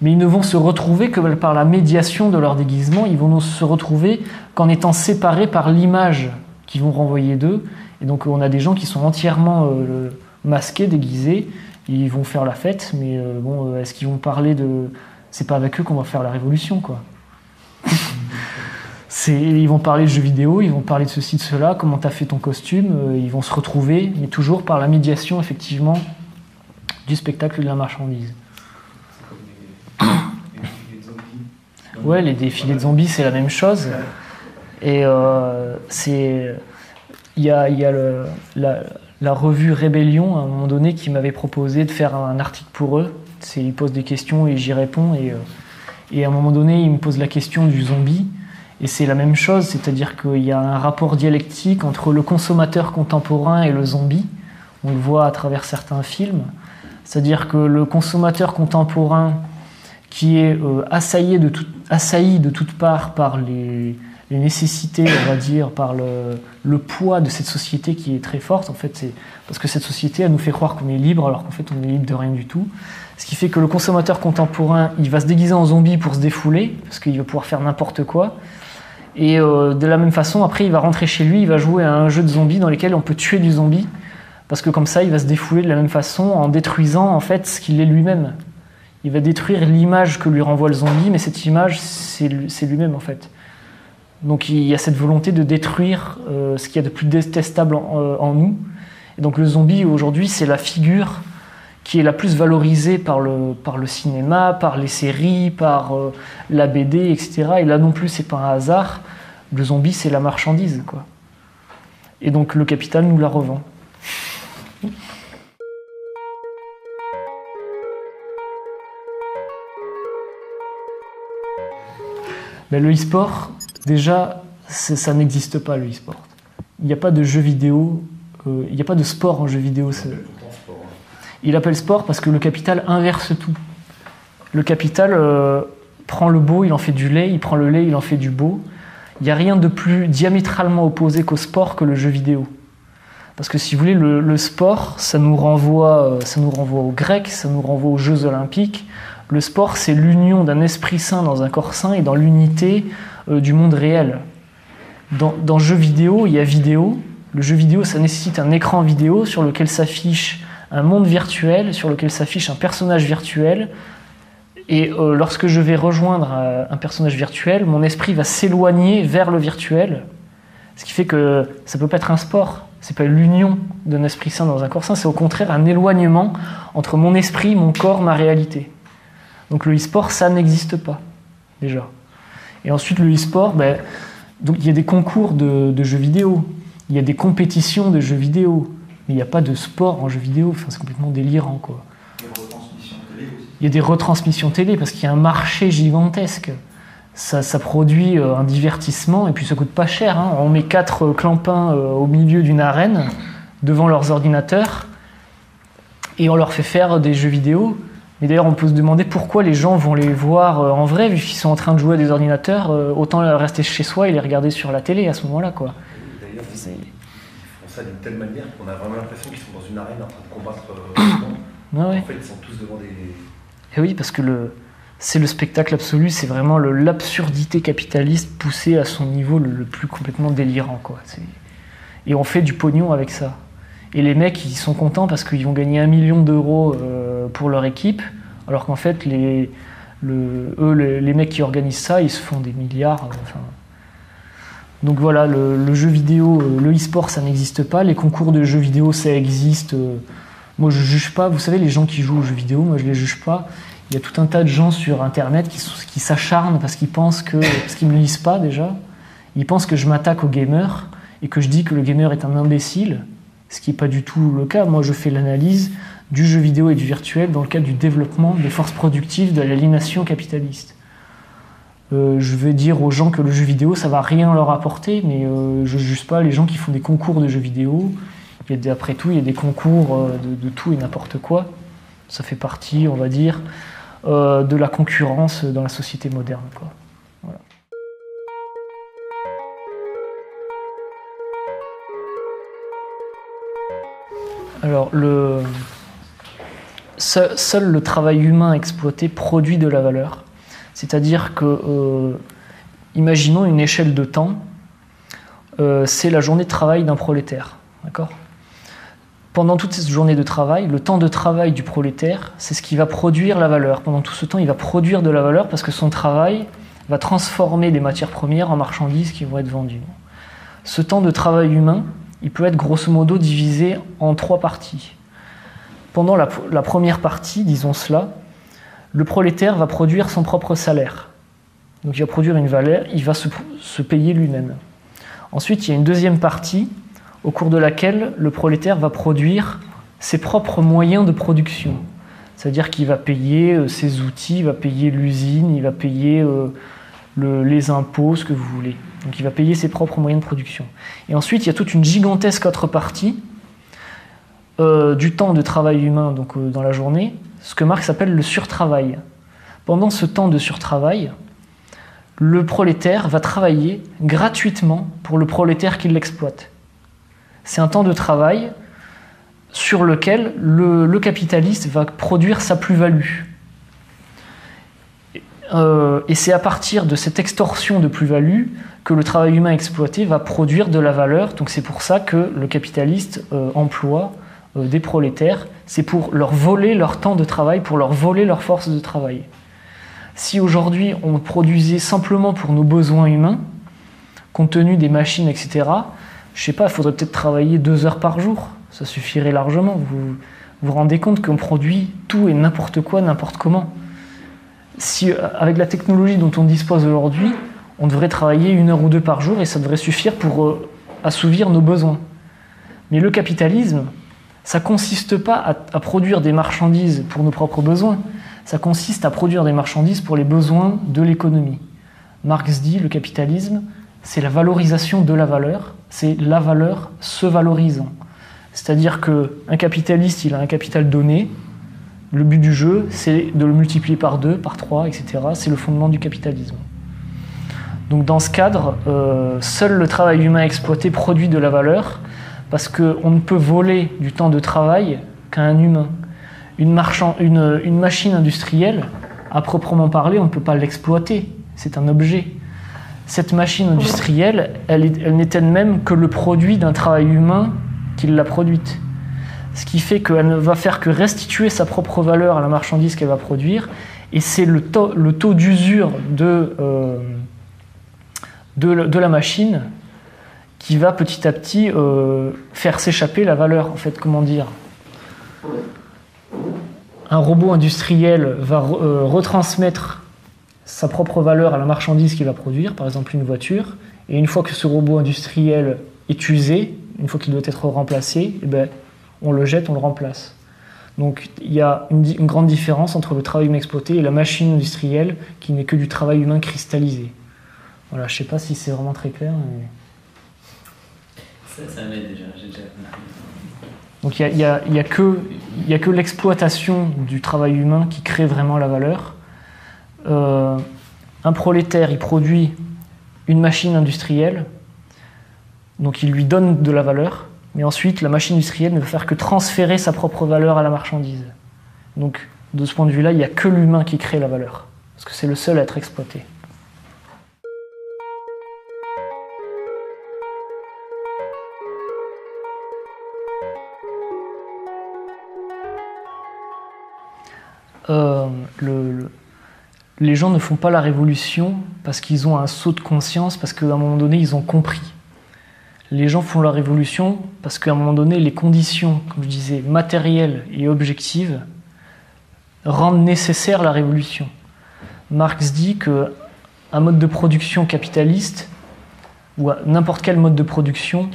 Mais ils ne vont se retrouver que par la médiation de leur déguisement, ils vont se retrouver qu'en étant séparés par l'image qu'ils vont renvoyer d'eux. Et donc on a des gens qui sont entièrement euh, masqués, déguisés, ils vont faire la fête, mais bon, est-ce qu'ils vont parler de, c'est pas avec eux qu'on va faire la révolution, quoi. ils vont parler de jeux vidéo, ils vont parler de ceci, de cela, comment tu as fait ton costume, euh, ils vont se retrouver, mais toujours par la médiation, effectivement, du spectacle de la marchandise. Ouais, les défilés de zombies, c'est la même chose. Et euh, c'est. Il y a, y la, revue Rébellion, à un moment donné, qui m'avait proposé de faire un article pour eux il pose des questions et j'y réponds. Et, euh, et à un moment donné, il me pose la question du zombie. Et c'est la même chose, c'est-à-dire qu'il y a un rapport dialectique entre le consommateur contemporain et le zombie. On le voit à travers certains films. C'est-à-dire que le consommateur contemporain qui est euh, assailli, de tout, assailli de toutes parts par les, les nécessités, on va dire, par le, poids de cette société qui est très forte. En fait, c'est parce que cette société, elle nous fait croire qu'on est libre, alors qu'en fait, on est libre de rien du tout. Ce qui fait que le consommateur contemporain, il va se déguiser en zombie pour se défouler, parce qu'il va pouvoir faire n'importe quoi. Et euh, de la même façon, après, il va rentrer chez lui, il va jouer à un jeu de zombies dans lequel on peut tuer du zombie, parce que comme ça, il va se défouler de la même façon en détruisant en fait ce qu'il est lui-même. Il va détruire l'image que lui renvoie le zombie, mais cette image, c'est lui-même en fait. Donc il y a cette volonté de détruire euh, ce qu'il y a de plus détestable euh, en, nous. Et donc le zombie aujourd'hui, c'est la figure qui est la plus valorisée par le, cinéma, par les séries, par euh, la BD, etc. Et là non plus, c'est pas un hasard. Le zombie, c'est la marchandise, quoi. Et donc le capital nous la revend. Ben, le e-sport, déjà, ça n'existe pas le e-sport. Il n'y a pas de jeu vidéo, euh, il n'y a pas de sport en jeu vidéo. Il appelle sport parce que le capital inverse tout. Le capital euh, prend le beau, il en fait du lait, il prend le lait, il en fait du beau. Il n'y a rien de plus diamétralement opposé qu'au sport que le jeu vidéo. Parce que si vous voulez, le, sport, ça nous, renvoie, euh, ça nous renvoie aux Grecs, ça nous renvoie aux Jeux Olympiques. Le sport, c'est l'union d'un esprit sain dans un corps sain et dans l'unité euh, du monde réel. Dans, dans jeu vidéo, il y a vidéo. Le jeu vidéo, ça nécessite un écran vidéo sur lequel s'affiche un monde virtuel, sur lequel s'affiche un personnage virtuel. Et euh, lorsque je vais rejoindre un personnage virtuel, mon esprit va s'éloigner vers le virtuel. Ce qui fait que ça peut pas être un sport, c'est pas l'union d'un esprit sain dans un corps sain, c'est au contraire un éloignement entre mon esprit, mon corps, ma réalité. Donc le e-sport, ça n'existe pas, déjà. Et ensuite, le e-sport, ben, donc, il y a des concours de, jeux vidéo, il y a des compétitions de jeux vidéo, mais il n'y a pas de sport en jeux vidéo, enfin, c'est complètement délirant. Quoi. Il y a des retransmissions télé parce qu'il y a un marché gigantesque ça, produit euh, un divertissement et puis ça coûte pas cher. Hein. On met quatre euh, clampins euh, au milieu d'une arène devant leurs ordinateurs et on leur fait faire des jeux vidéo. Et d'ailleurs, on peut se demander pourquoi les gens vont les voir en vrai, vu qu'ils sont en train de jouer à des ordinateurs. Autant rester chez soi et les regarder sur la télé à ce moment-là. Quoi. D'ailleurs, ils font ça d'une telle manière qu'on a vraiment l'impression qu'ils sont dans une arène en train de combattre. En fait, ils sont tous devant des. Et oui, parce que le, c'est le spectacle absolu, c'est vraiment l'absurdité capitaliste poussée à son niveau le, plus complètement délirant. Quoi. Et on fait du pognon avec ça. Et les mecs, ils sont contents parce qu'ils vont gagner un million d'euros euh, pour leur équipe, alors qu'en fait, les, eux, les, mecs qui organisent ça, ils se font des milliards. Euh, donc voilà, le, jeu vidéo, euh, le e-sport, ça n'existe pas. Les concours de jeux vidéo, ça existe. Moi, je juge pas. Vous savez, les gens qui jouent aux jeux vidéo, moi, je les juge pas il y a tout un tas de gens sur Internet qui, qui s'acharnent parce qu'ils pensent que, parce qu'ils me lisent pas déjà, ils pensent que je m'attaque aux gamers et que je dis que le gamer est un imbécile, ce qui n'est pas du tout le cas. Moi, je fais l'analyse du jeu vidéo et du virtuel dans le cadre du développement des forces productives de l'aliénation capitaliste. Euh, je vais dire aux gens que le jeu vidéo, ça va rien leur apporter, mais euh, je ne juge pas les gens qui font des concours de jeux vidéo. Après tout, il y a des concours euh, de, tout et n'importe quoi. Ça fait partie, on va dire, de la concurrence dans la société moderne. Alors. Seul, le travail humain exploité produit de la valeur. C'est-à-dire que, euh, imaginons une échelle de temps, euh, c'est la journée de travail d'un prolétaire. Pendant toute cette journée de travail, le temps de travail du prolétaire, c'est ce qui va produire la valeur. Pendant tout ce temps, il va produire de la valeur parce que son travail va transformer des matières premières en marchandises qui vont être vendues. Ce temps de travail humain, il peut être grosso modo divisé en trois parties. Pendant la, première partie, disons cela, le prolétaire va produire son propre salaire. Donc il va produire une valeur, il va se payer lui-même. Ensuite, il y a une deuxième partie au cours de laquelle le prolétaire va produire ses propres moyens de production. C'est-à-dire qu'il va payer euh, ses outils, il va payer l'usine, il va payer euh, les impôts, ce que vous voulez. Donc il va payer ses propres moyens de production. Et ensuite, il y a toute une gigantesque autre partie euh, du temps de travail humain donc, dans la journée, ce que Marx appelle le surtravail. Pendant ce temps de surtravail, le prolétaire va travailler gratuitement pour le prolétaire qui l'exploite. C'est un temps de travail sur lequel le, capitaliste va produire sa plus-value. Euh, et c'est à partir de cette extorsion de plus-value que le travail humain exploité va produire de la valeur. Donc c'est pour ça que le capitaliste euh, emploie euh, des prolétaires. C'est pour leur voler leur temps de travail, pour leur voler leur force de travail. Si aujourd'hui on produisait simplement pour nos besoins humains, compte tenu des machines, etc., je sais pas, il faudrait peut-être travailler deux heures par jour. Ça suffirait largement. Vous vous rendez compte qu'on produit tout et n'importe quoi, n'importe comment. Si, euh, avec la technologie dont on dispose aujourd'hui, on devrait travailler une heure ou deux par jour et ça devrait suffire pour euh, assouvir nos besoins. Mais le capitalisme, ça consiste pas à, produire des marchandises pour nos propres besoins. ça consiste à produire des marchandises pour les besoins de l'économie. Marx dit le capitalisme, c'est la valorisation de la valeur, c'est la valeur se valorisant. C'est-à-dire qu'un capitaliste, il a un capital donné, le but du jeu, c'est de le multiplier par 2, par 3, etc. C'est le fondement du capitalisme. Donc dans ce cadre, euh, seul le travail humain exploité produit de la valeur, parce qu'on ne peut voler du temps de travail qu'à un humain. Une, machine industrielle, à proprement parler, on ne peut pas l'exploiter, c'est un objet. Cette machine industrielle, elle, n'est elle-même que le produit d'un travail humain qui l'a produite. Ce qui fait qu'elle ne va faire que restituer sa propre valeur à la marchandise qu'elle va produire, et c'est le taux, le taux d'usure de, euh, de, la machine qui va petit à petit euh, faire s'échapper la valeur. En fait, comment dire Un robot industriel va euh, retransmettre sa propre valeur à la marchandise qu'il va produire, par exemple une voiture, et une fois que ce robot industriel est usé, une fois qu'il doit être remplacé, eh ben, on le jette, on le remplace. Donc il y a une, grande différence entre le travail humain exploité et la machine industrielle qui n'est que du travail humain cristallisé. Voilà, je ne sais pas si c'est vraiment très clair. Ça, m'aide déjà, Donc il n'y a, a, que, l'exploitation du travail humain qui crée vraiment la valeur. Euh, un prolétaire, il produit une machine industrielle, donc il lui donne de la valeur, mais ensuite la machine industrielle ne veut faire que transférer sa propre valeur à la marchandise. Donc de ce point de vue-là, il n'y a que l'humain qui crée la valeur, parce que c'est le seul à être exploité. Euh, les gens ne font pas la révolution parce qu'ils ont un saut de conscience, parce qu'à un moment donné, ils ont compris. Les gens font la révolution parce qu'à un moment donné, les conditions, comme je disais, matérielles et objectives, rendent nécessaire la révolution. Marx dit que un mode de production capitaliste, ou n'importe quel mode de production,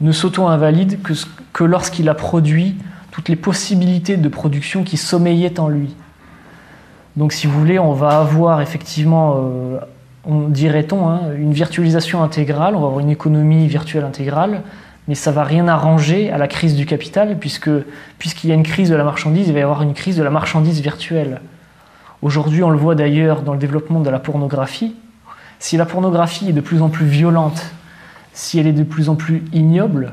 ne s'auto-invalide que, que lorsqu'il a produit toutes les possibilités de production qui sommeillaient en lui. Donc si vous voulez, on va avoir effectivement, euh, on, dirait-on, hein, une virtualisation intégrale, on va avoir une économie virtuelle intégrale, mais ça va rien arranger à la crise du capital, puisqu'il y a une crise de la marchandise, il va y avoir une crise de la marchandise virtuelle. Aujourd'hui, on le voit d'ailleurs dans le développement de la pornographie. Si la pornographie est de plus en plus violente, si elle est de plus en plus ignoble,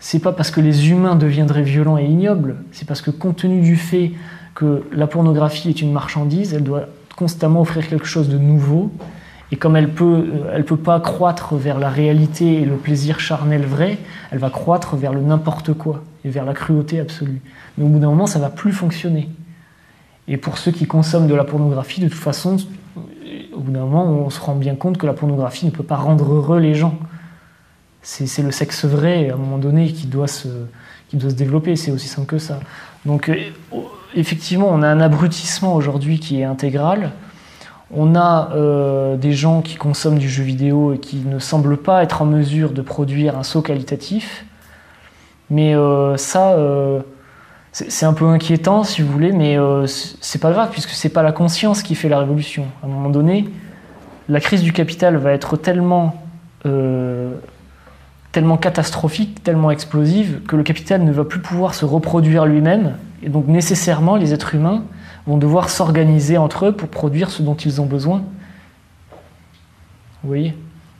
c'est pas parce que les humains deviendraient violents et ignobles, c'est parce que compte tenu du fait que la pornographie est une marchandise, elle doit constamment offrir quelque chose de nouveau, et comme elle peut, euh, elle peut pas croître vers la réalité et le plaisir charnel vrai, elle va croître vers le n'importe quoi et vers la cruauté absolue. Mais au bout d'un moment, ça va plus fonctionner. Et pour ceux qui consomment de la pornographie, de toute façon, au bout d'un moment, on se rend bien compte que la pornographie ne peut pas rendre heureux les gens c'est le sexe vrai à un moment donné qui doit se, qui doit se développer. C'est aussi simple que ça. Donc, euh, effectivement, on a un abrutissement aujourd'hui qui est intégral. On a euh, des gens qui consomment du jeu vidéo et qui ne semblent pas être en mesure de produire un saut qualitatif. Mais euh, ça, c'est un peu inquiétant si vous voulez, mais c'est pas grave puisque c'est pas la conscience qui fait la révolution. À un moment donné, la crise du capital va être tellement tellement catastrophique, tellement explosive, que le capital ne va plus pouvoir se reproduire lui-même, et donc nécessairement les êtres humains vont devoir s'organiser entre eux pour produire ce dont ils ont besoin. Vous voyez?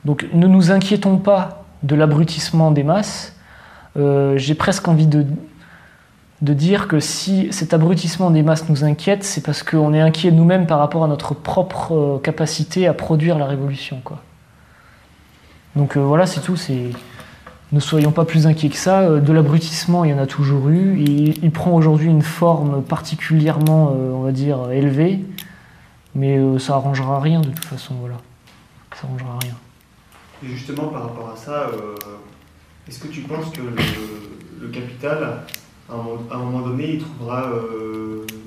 Donc ne nous inquiétons pas de l'abrutissement des masses. Euh, j'ai presque envie de, de dire que si cet abrutissement des masses nous inquiète, c'est parce qu'on est inquiet nous-mêmes par rapport à notre propre euh, capacité à produire la révolution. Donc euh, voilà, c'est tout. Ne soyons pas plus inquiets que ça. Euh, de l'abrutissement, il y en a toujours eu. Il, prend aujourd'hui une forme particulièrement, euh, on va dire, élevée. Mais euh, ça arrangera rien de toute façon. Voilà. Ça arrangera rien. Et justement, par rapport à ça, est-ce que tu penses que le, capital, à un, moment donné, il trouvera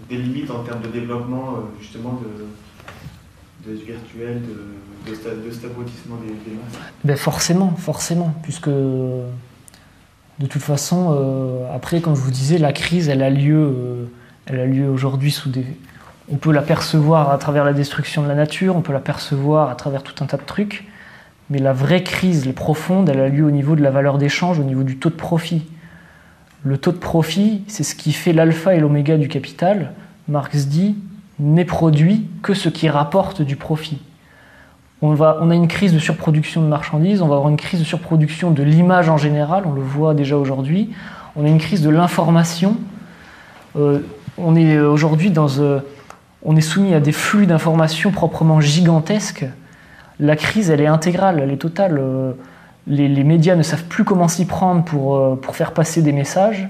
des limites en termes de développement, justement, de, de virtuel, de de, cet abrutissement des, masses ben Forcément, forcément, puisque de toute façon, euh, après, comme je vous disais, la crise, elle a lieu, euh, elle a lieu aujourd'hui sous des, On peut l'apercevoir à travers la destruction de la nature, on peut l'apercevoir à travers tout un tas de trucs, mais la vraie crise profonde, elle a lieu au niveau de la valeur d'échange, au niveau du taux de profit. Le taux de profit, c'est ce qui fait l'alpha et l'oméga du capital. Marx dit, n'est produit que ce qui rapporte du profit. On, va, a une crise de surproduction de marchandises, on va avoir une crise de surproduction de l'image en général, on le voit déjà aujourd'hui. On a une crise de l'information. Euh, on est aujourd'hui. Euh, soumis à des flux d'informations proprement gigantesques. La crise, elle est intégrale, elle est totale. Euh, les, médias ne savent plus comment s'y prendre pour, faire passer des messages.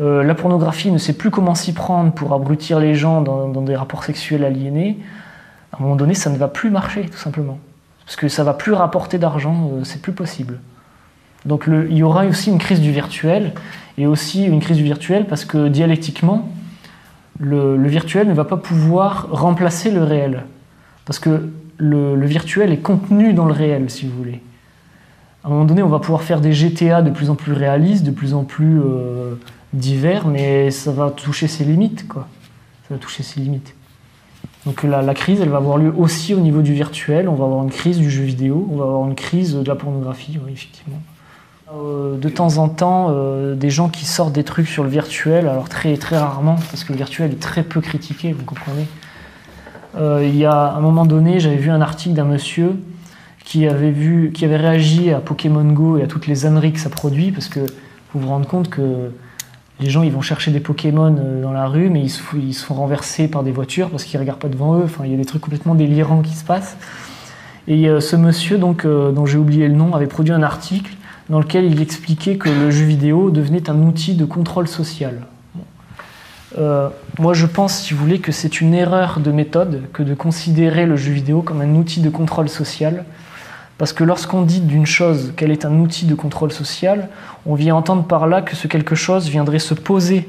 La pornographie ne sait plus comment s'y prendre pour abrutir les gens dans, des rapports sexuels aliénés. À un moment donné, ça ne va plus marcher, tout simplement. Parce que ça va plus rapporter d'argent, c'est plus possible. Donc il y aura aussi une crise du virtuel, et aussi une crise du virtuel parce que dialectiquement, le, virtuel ne va pas pouvoir remplacer le réel. Parce que le, virtuel est contenu dans le réel, si vous voulez. À un moment donné, on va pouvoir faire des GTA de plus en plus réalistes, de plus en plus euh, divers, mais ça va toucher ses limites, quoi. Ça va toucher ses limites. Donc la, crise, elle va avoir lieu aussi au niveau du virtuel. On va avoir une crise du jeu vidéo, on va avoir une crise de la pornographie, oui, effectivement. Euh, de temps en temps, euh, des gens qui sortent des trucs sur le virtuel, alors très, très rarement, parce que le virtuel est très peu critiqué, vous comprenez. Euh, il y a un moment donné, j'avais vu un article d'un monsieur qui avait, vu, qui avait réagi à Pokémon Go et à toutes les âneries que ça produit, parce que vous vous rendez compte que les gens ils vont chercher des Pokémon dans la rue, mais ils se, font renverser par des voitures parce qu'ils regardent pas devant eux. Enfin, il y a des trucs complètement délirants qui se passent. Et ce monsieur, donc, dont j'ai oublié le nom, avait produit un article dans lequel il expliquait que le jeu vidéo devenait un outil de contrôle social. Euh, moi, je pense, si vous voulez, que c'est une erreur de méthode que de considérer le jeu vidéo comme un outil de contrôle social. Parce que lorsqu'on dit d'une chose qu'elle est un outil de contrôle social, on vient entendre par là que ce quelque chose viendrait se poser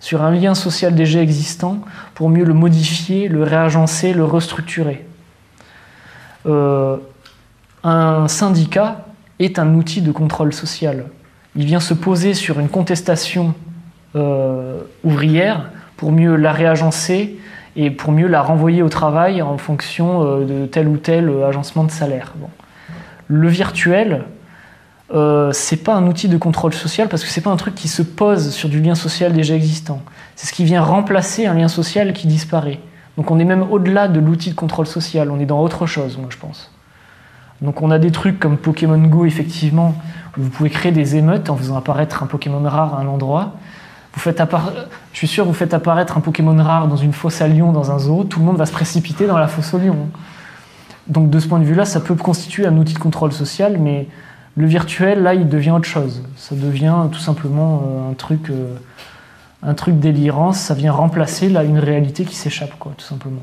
sur un lien social déjà existant pour mieux le modifier, le réagencer, le restructurer. Euh, un syndicat est un outil de contrôle social. Il vient se poser sur une contestation euh, ouvrière pour mieux la réagencer et pour mieux la renvoyer au travail en fonction euh, de tel ou tel agencement de salaire. Le virtuel, euh, c'est pas un outil de contrôle social parce que c'est pas un truc qui se pose sur du lien social déjà existant. C'est ce qui vient remplacer un lien social qui disparaît. Donc on est même au-delà de l'outil de contrôle social, on est dans autre chose, moi je pense. Donc on a des trucs comme Pokémon Go, effectivement, où vous pouvez créer des émeutes en faisant apparaître un Pokémon rare à un endroit. Vous faites Je suis sûr, vous faites apparaître un Pokémon rare dans une fosse à lion dans un zoo, tout le monde va se précipiter dans la fosse au lion. Donc de ce point de vue-là, ça peut constituer un outil de contrôle social, mais le virtuel, là, il devient autre chose. Ça devient tout simplement euh, un truc, euh, un truc délirant. Ça vient remplacer là une réalité qui s'échappe, quoi, tout simplement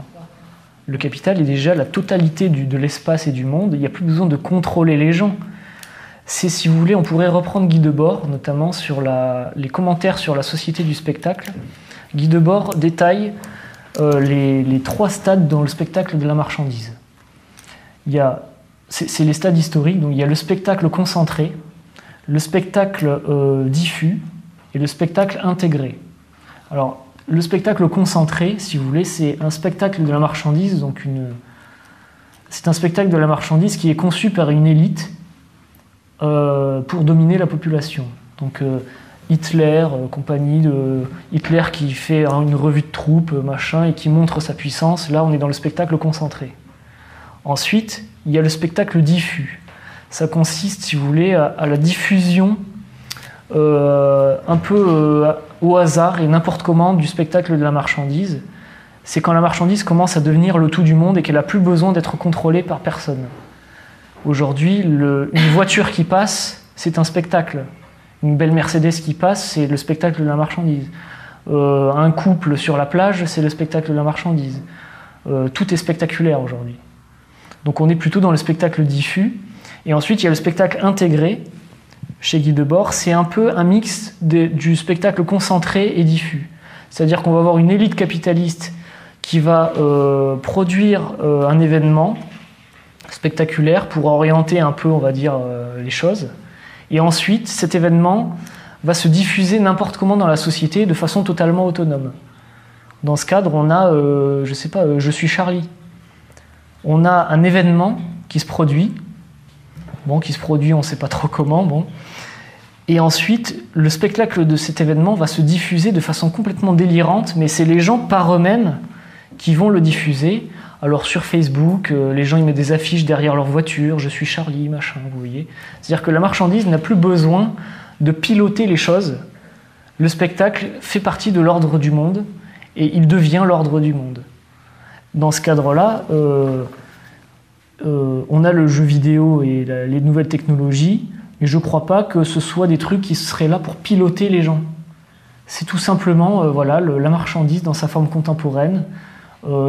le capital est déjà la totalité de l'espace et du monde. Il n'y a plus besoin de contrôler les gens. C'est, si vous voulez, on pourrait reprendre Guy Debord, notamment sur les commentaires sur la société du spectacle. Guy Debord détaille euh, les, trois stades dans le spectacle de la marchandise. Il y a, c'est, les stades historiques, donc il y a le spectacle concentré, le spectacle euh, diffus et le spectacle intégré. Alors, le spectacle concentré, si vous voulez, c'est un spectacle de la marchandise, donc une... c'est un spectacle de la marchandise qui est conçu par une élite euh, pour dominer la population. Donc euh, Hitler, compagnie de Hitler qui fait une revue de troupes, machin, et qui montre sa puissance. Là, on est dans le spectacle concentré. Ensuite, il y a le spectacle diffus. Ça consiste, si vous voulez, à, la diffusion un peu au hasard et n'importe comment du spectacle de la marchandise, c'est quand la marchandise commence à devenir le tout du monde et qu'elle n'a plus besoin d'être contrôlée par personne. Aujourd'hui, une voiture qui passe, c'est un spectacle. Une belle Mercedes qui passe, c'est le spectacle de la marchandise. Euh, un couple sur la plage, c'est le spectacle de la marchandise. Euh, tout est spectaculaire aujourd'hui. Donc on est plutôt dans le spectacle diffus. Et ensuite, il y a le spectacle intégré, chez Guy Debord, c'est un peu un mix du spectacle concentré et diffus. C'est-à-dire qu'on va avoir une élite capitaliste qui va euh, produire euh, un événement spectaculaire pour orienter un peu, on va dire, euh, les choses. Et ensuite, cet événement va se diffuser n'importe comment dans la société de façon totalement autonome. Dans ce cadre, on a, je sais pas, je suis Charlie. On a un événement qui se produit, bon, qui se produit, on ne sait pas trop comment, bon. Et ensuite, le spectacle de cet événement va se diffuser de façon complètement délirante, mais c'est les gens par eux-mêmes qui vont le diffuser. Alors sur Facebook, euh, les gens mettent des affiches derrière leur voiture, je suis Charlie, machin, vous voyez. C'est-à-dire que la marchandise n'a plus besoin de piloter les choses. Le spectacle fait partie de l'ordre du monde et il devient l'ordre du monde. Dans ce cadre-là, euh, euh, on a le jeu vidéo et les nouvelles technologies et je ne crois pas que ce soit des trucs qui seraient là pour piloter les gens. C'est tout simplement euh, voilà, la marchandise dans sa forme contemporaine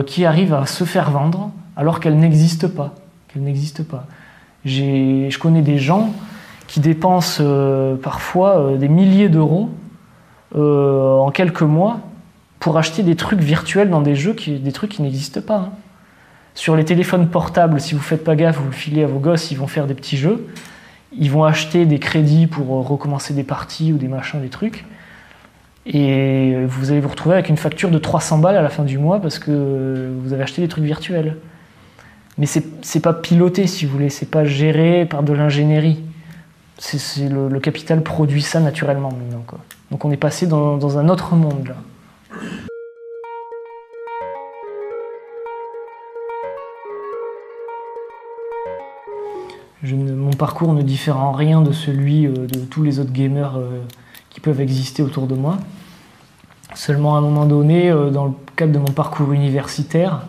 qui arrive à se faire vendre alors qu'elle n'existe pas. Qu'elle n'existe pas. Je connais des gens qui dépensent parfois des milliers d'euros en quelques mois pour acheter des trucs virtuels dans des jeux, qui, des trucs qui n'existent pas. Hein. Sur les téléphones portables, si vous faites pas gaffe, vous le filez à vos gosses, ils vont faire des petits jeux ils vont acheter des crédits pour recommencer des parties ou des machins, des trucs. Et vous allez vous retrouver avec une facture de 300 balles à la fin du mois parce que vous avez acheté des trucs virtuels. Mais c'est pas piloté, si vous voulez, c'est pas géré par de l'ingénierie. Le, le, capital produit ça naturellement maintenant. Donc on est passé dans un autre monde là. Mon parcours ne diffère en rien de celui euh, de tous les autres gamers euh, qui peuvent exister autour de moi. Seulement à un moment donné, euh, dans le cadre de mon parcours universitaire,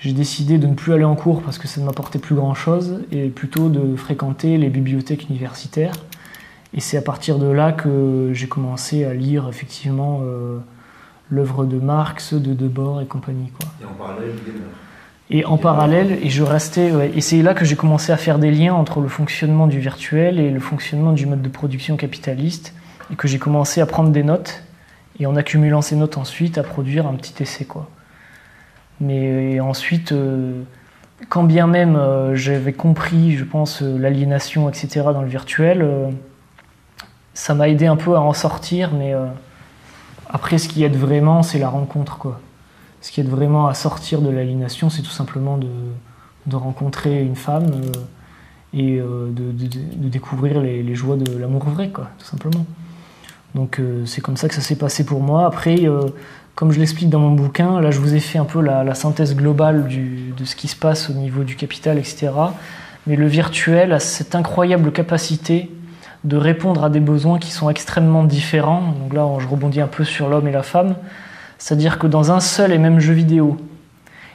j'ai décidé de ne plus aller en cours parce que ça ne m'apportait plus grand-chose et plutôt de fréquenter les bibliothèques universitaires. Et c'est à partir de là que j'ai commencé à lire effectivement l'œuvre de Marx, de Debord et compagnie. Quoi. Et en parallèle, et en parallèle, et je restais, et c'est là que j'ai commencé à faire des liens entre le fonctionnement du virtuel et le fonctionnement du mode de production capitaliste, et que j'ai commencé à prendre des notes, et en accumulant ces notes ensuite, à produire un petit essai, quoi. Mais ensuite, euh, quand bien même euh, j'avais compris, je pense, euh, l'aliénation, etc., dans le virtuel, ça m'a aidé un peu à en sortir, mais après, ce qui aide vraiment, c'est la rencontre, quoi ce qui aide vraiment à sortir de l'aliénation, c'est tout simplement de, rencontrer une femme euh, et euh, de, découvrir les, joies de l'amour vrai, quoi, tout simplement. Donc euh, c'est comme ça que ça s'est passé pour moi. Après, comme je l'explique dans mon bouquin, là je vous ai fait un peu la, synthèse globale de ce qui se passe au niveau du capital, etc. Mais le virtuel a cette incroyable capacité de répondre à des besoins qui sont extrêmement différents. Donc là, je rebondis un peu sur l'homme et la femme. C'est-à-dire que dans un seul et même jeu vidéo,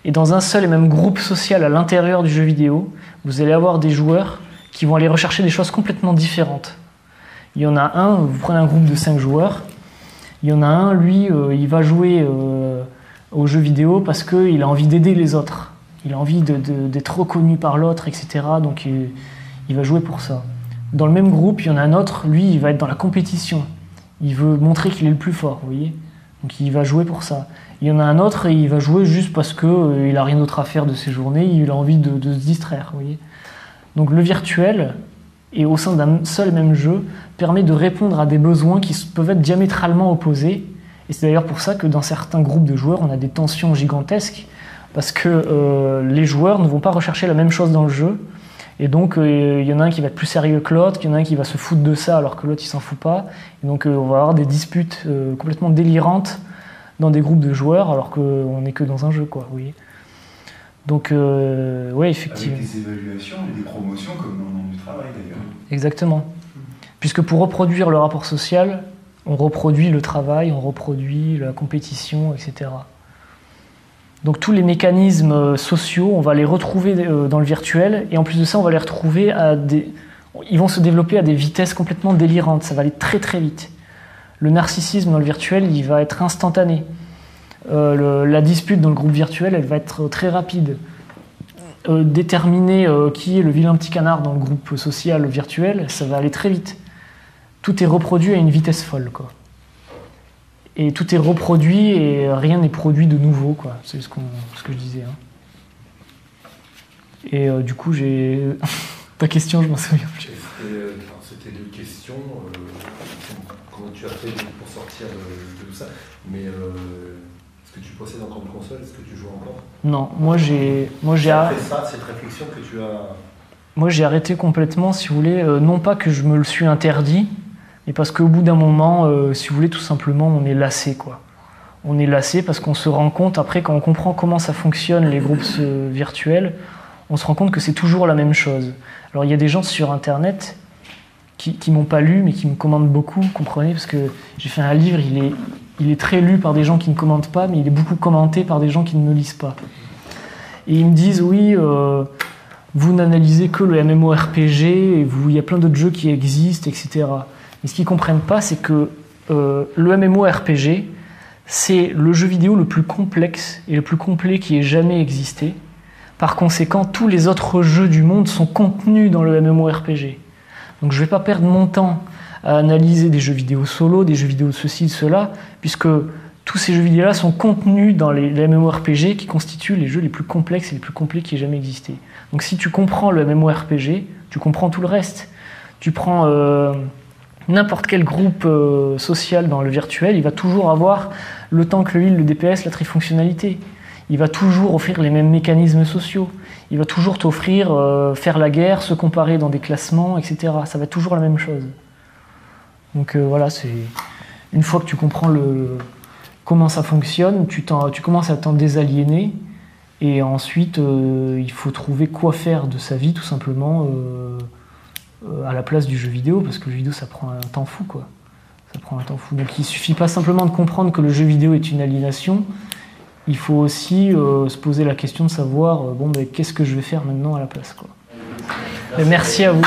et dans un seul et même groupe social à l'intérieur du jeu vidéo, vous allez avoir des joueurs qui vont aller rechercher des choses complètement différentes. Il y en a un, vous prenez un groupe de 5 joueurs, il y en a un, lui, euh, il va jouer euh, au jeu vidéo parce qu'il a envie d'aider les autres. Il a envie d'être reconnu par l'autre, etc. Donc il va jouer pour ça. Dans le même groupe, il y en a un autre, lui, il va être dans la compétition. Il veut montrer qu'il est le plus fort, vous voyez donc il va jouer pour ça. Il y en a un autre et il va jouer juste parce qu'il euh, n'a rien d'autre à faire de ses journées, il a envie de, se distraire. voyez Donc le virtuel, et au sein d'un seul même jeu, permet de répondre à des besoins qui peuvent être diamétralement opposés. Et c'est d'ailleurs pour ça que dans certains groupes de joueurs, on a des tensions gigantesques, parce que euh, les joueurs ne vont pas rechercher la même chose dans le jeu. Et donc, euh, il y en a un qui va être plus sérieux que l'autre, il y en a un qui va se foutre de ça alors que l'autre il s'en fout pas. Et donc, euh, on va avoir des disputes euh, complètement délirantes dans des groupes de joueurs alors qu'on n'est que dans un jeu, quoi. Oui. Donc, oui, effectivement. Avec des évaluations et des promotions comme dans le monde du travail d'ailleurs. Exactement. Puisque pour reproduire le rapport social, on reproduit le travail, on reproduit la compétition, etc. Donc tous les mécanismes euh, sociaux, on va les retrouver euh, dans le virtuel, et en plus de ça, on va les retrouver à des... Ils vont se développer à des vitesses complètement délirantes, ça va aller très très vite. Le narcissisme dans le virtuel, il va être instantané. Euh, la dispute dans le groupe virtuel, elle va être très rapide. déterminer qui est le vilain petit canard dans le groupe social virtuel, ça va aller très vite. Tout est reproduit à une vitesse folle. Quoi et tout est reproduit et rien n'est produit de nouveau, quoi. C'est ce, ce, que je disais. Hein. Et euh, du coup, j'ai. Ta question, je m'en souviens plus. Euh, c'était deux questions. Euh, comment tu as fait pour sortir de, tout ça Mais Est-ce que tu possèdes encore une console? Est-ce que tu joues encore? Non, moi j'ai. Moi j'ai ça, cette réflexion que tu as. Moi j'ai arrêté complètement, si vous voulez, euh, non pas que je me le suis interdit, mais parce qu'au bout d'un moment, euh, si vous voulez, tout simplement, on est lassé quoi. On est lassé parce qu'on se rend compte, après, quand on comprend comment ça fonctionne, les groupes virtuels, on se rend compte que c'est toujours la même chose. Alors il y a des gens sur Internet qui, qui m'ont pas lu, mais qui me commandent beaucoup, comprenez, parce que j'ai fait un livre, il est, très lu par des gens qui ne commentent pas, mais il est beaucoup commenté par des gens qui ne me lisent pas. Et ils me disent, oui, euh, vous n'analysez que le MMORPG, et il y a plein d'autres jeux qui existent, etc. Mais ce qu'ils ne comprennent pas, c'est que euh, le MMORPG, c'est le jeu vidéo le plus complexe et le plus complet qui ait jamais existé. Par conséquent, tous les autres jeux du monde sont contenus dans le MMORPG. Donc je ne vais pas perdre mon temps à analyser des jeux vidéo solo, des jeux vidéo de ceci, de cela, puisque tous ces jeux vidéo-là sont contenus dans les, MMORPG qui constituent les jeux les plus complexes et les plus complets qui aient jamais existé. Donc si tu comprends le MMORPG, tu comprends tout le reste. Tu prends euh, n'importe quel groupe euh, social dans le virtuel, il va toujours avoir le temps que le heal, le DPS, la trifonctionnalité. Il va toujours offrir les mêmes mécanismes sociaux. Il va toujours t'offrir euh, faire la guerre, se comparer dans des classements, etc. Ça va toujours la même chose. Donc euh, voilà, c'est une fois que tu comprends le, comment ça fonctionne, tu, commences à t'en désaliéner. Et ensuite, il faut trouver quoi faire de sa vie, tout simplement, à la place du jeu vidéo, parce que le jeu vidéo, ça prend un temps fou, quoi. Ça prend un temps fou. Donc il suffit pas simplement de comprendre que le jeu vidéo est une aliénation, il faut aussi se poser la question de savoir, bon, ben, qu'est-ce que je vais faire maintenant à la place, quoi. Merci à vous.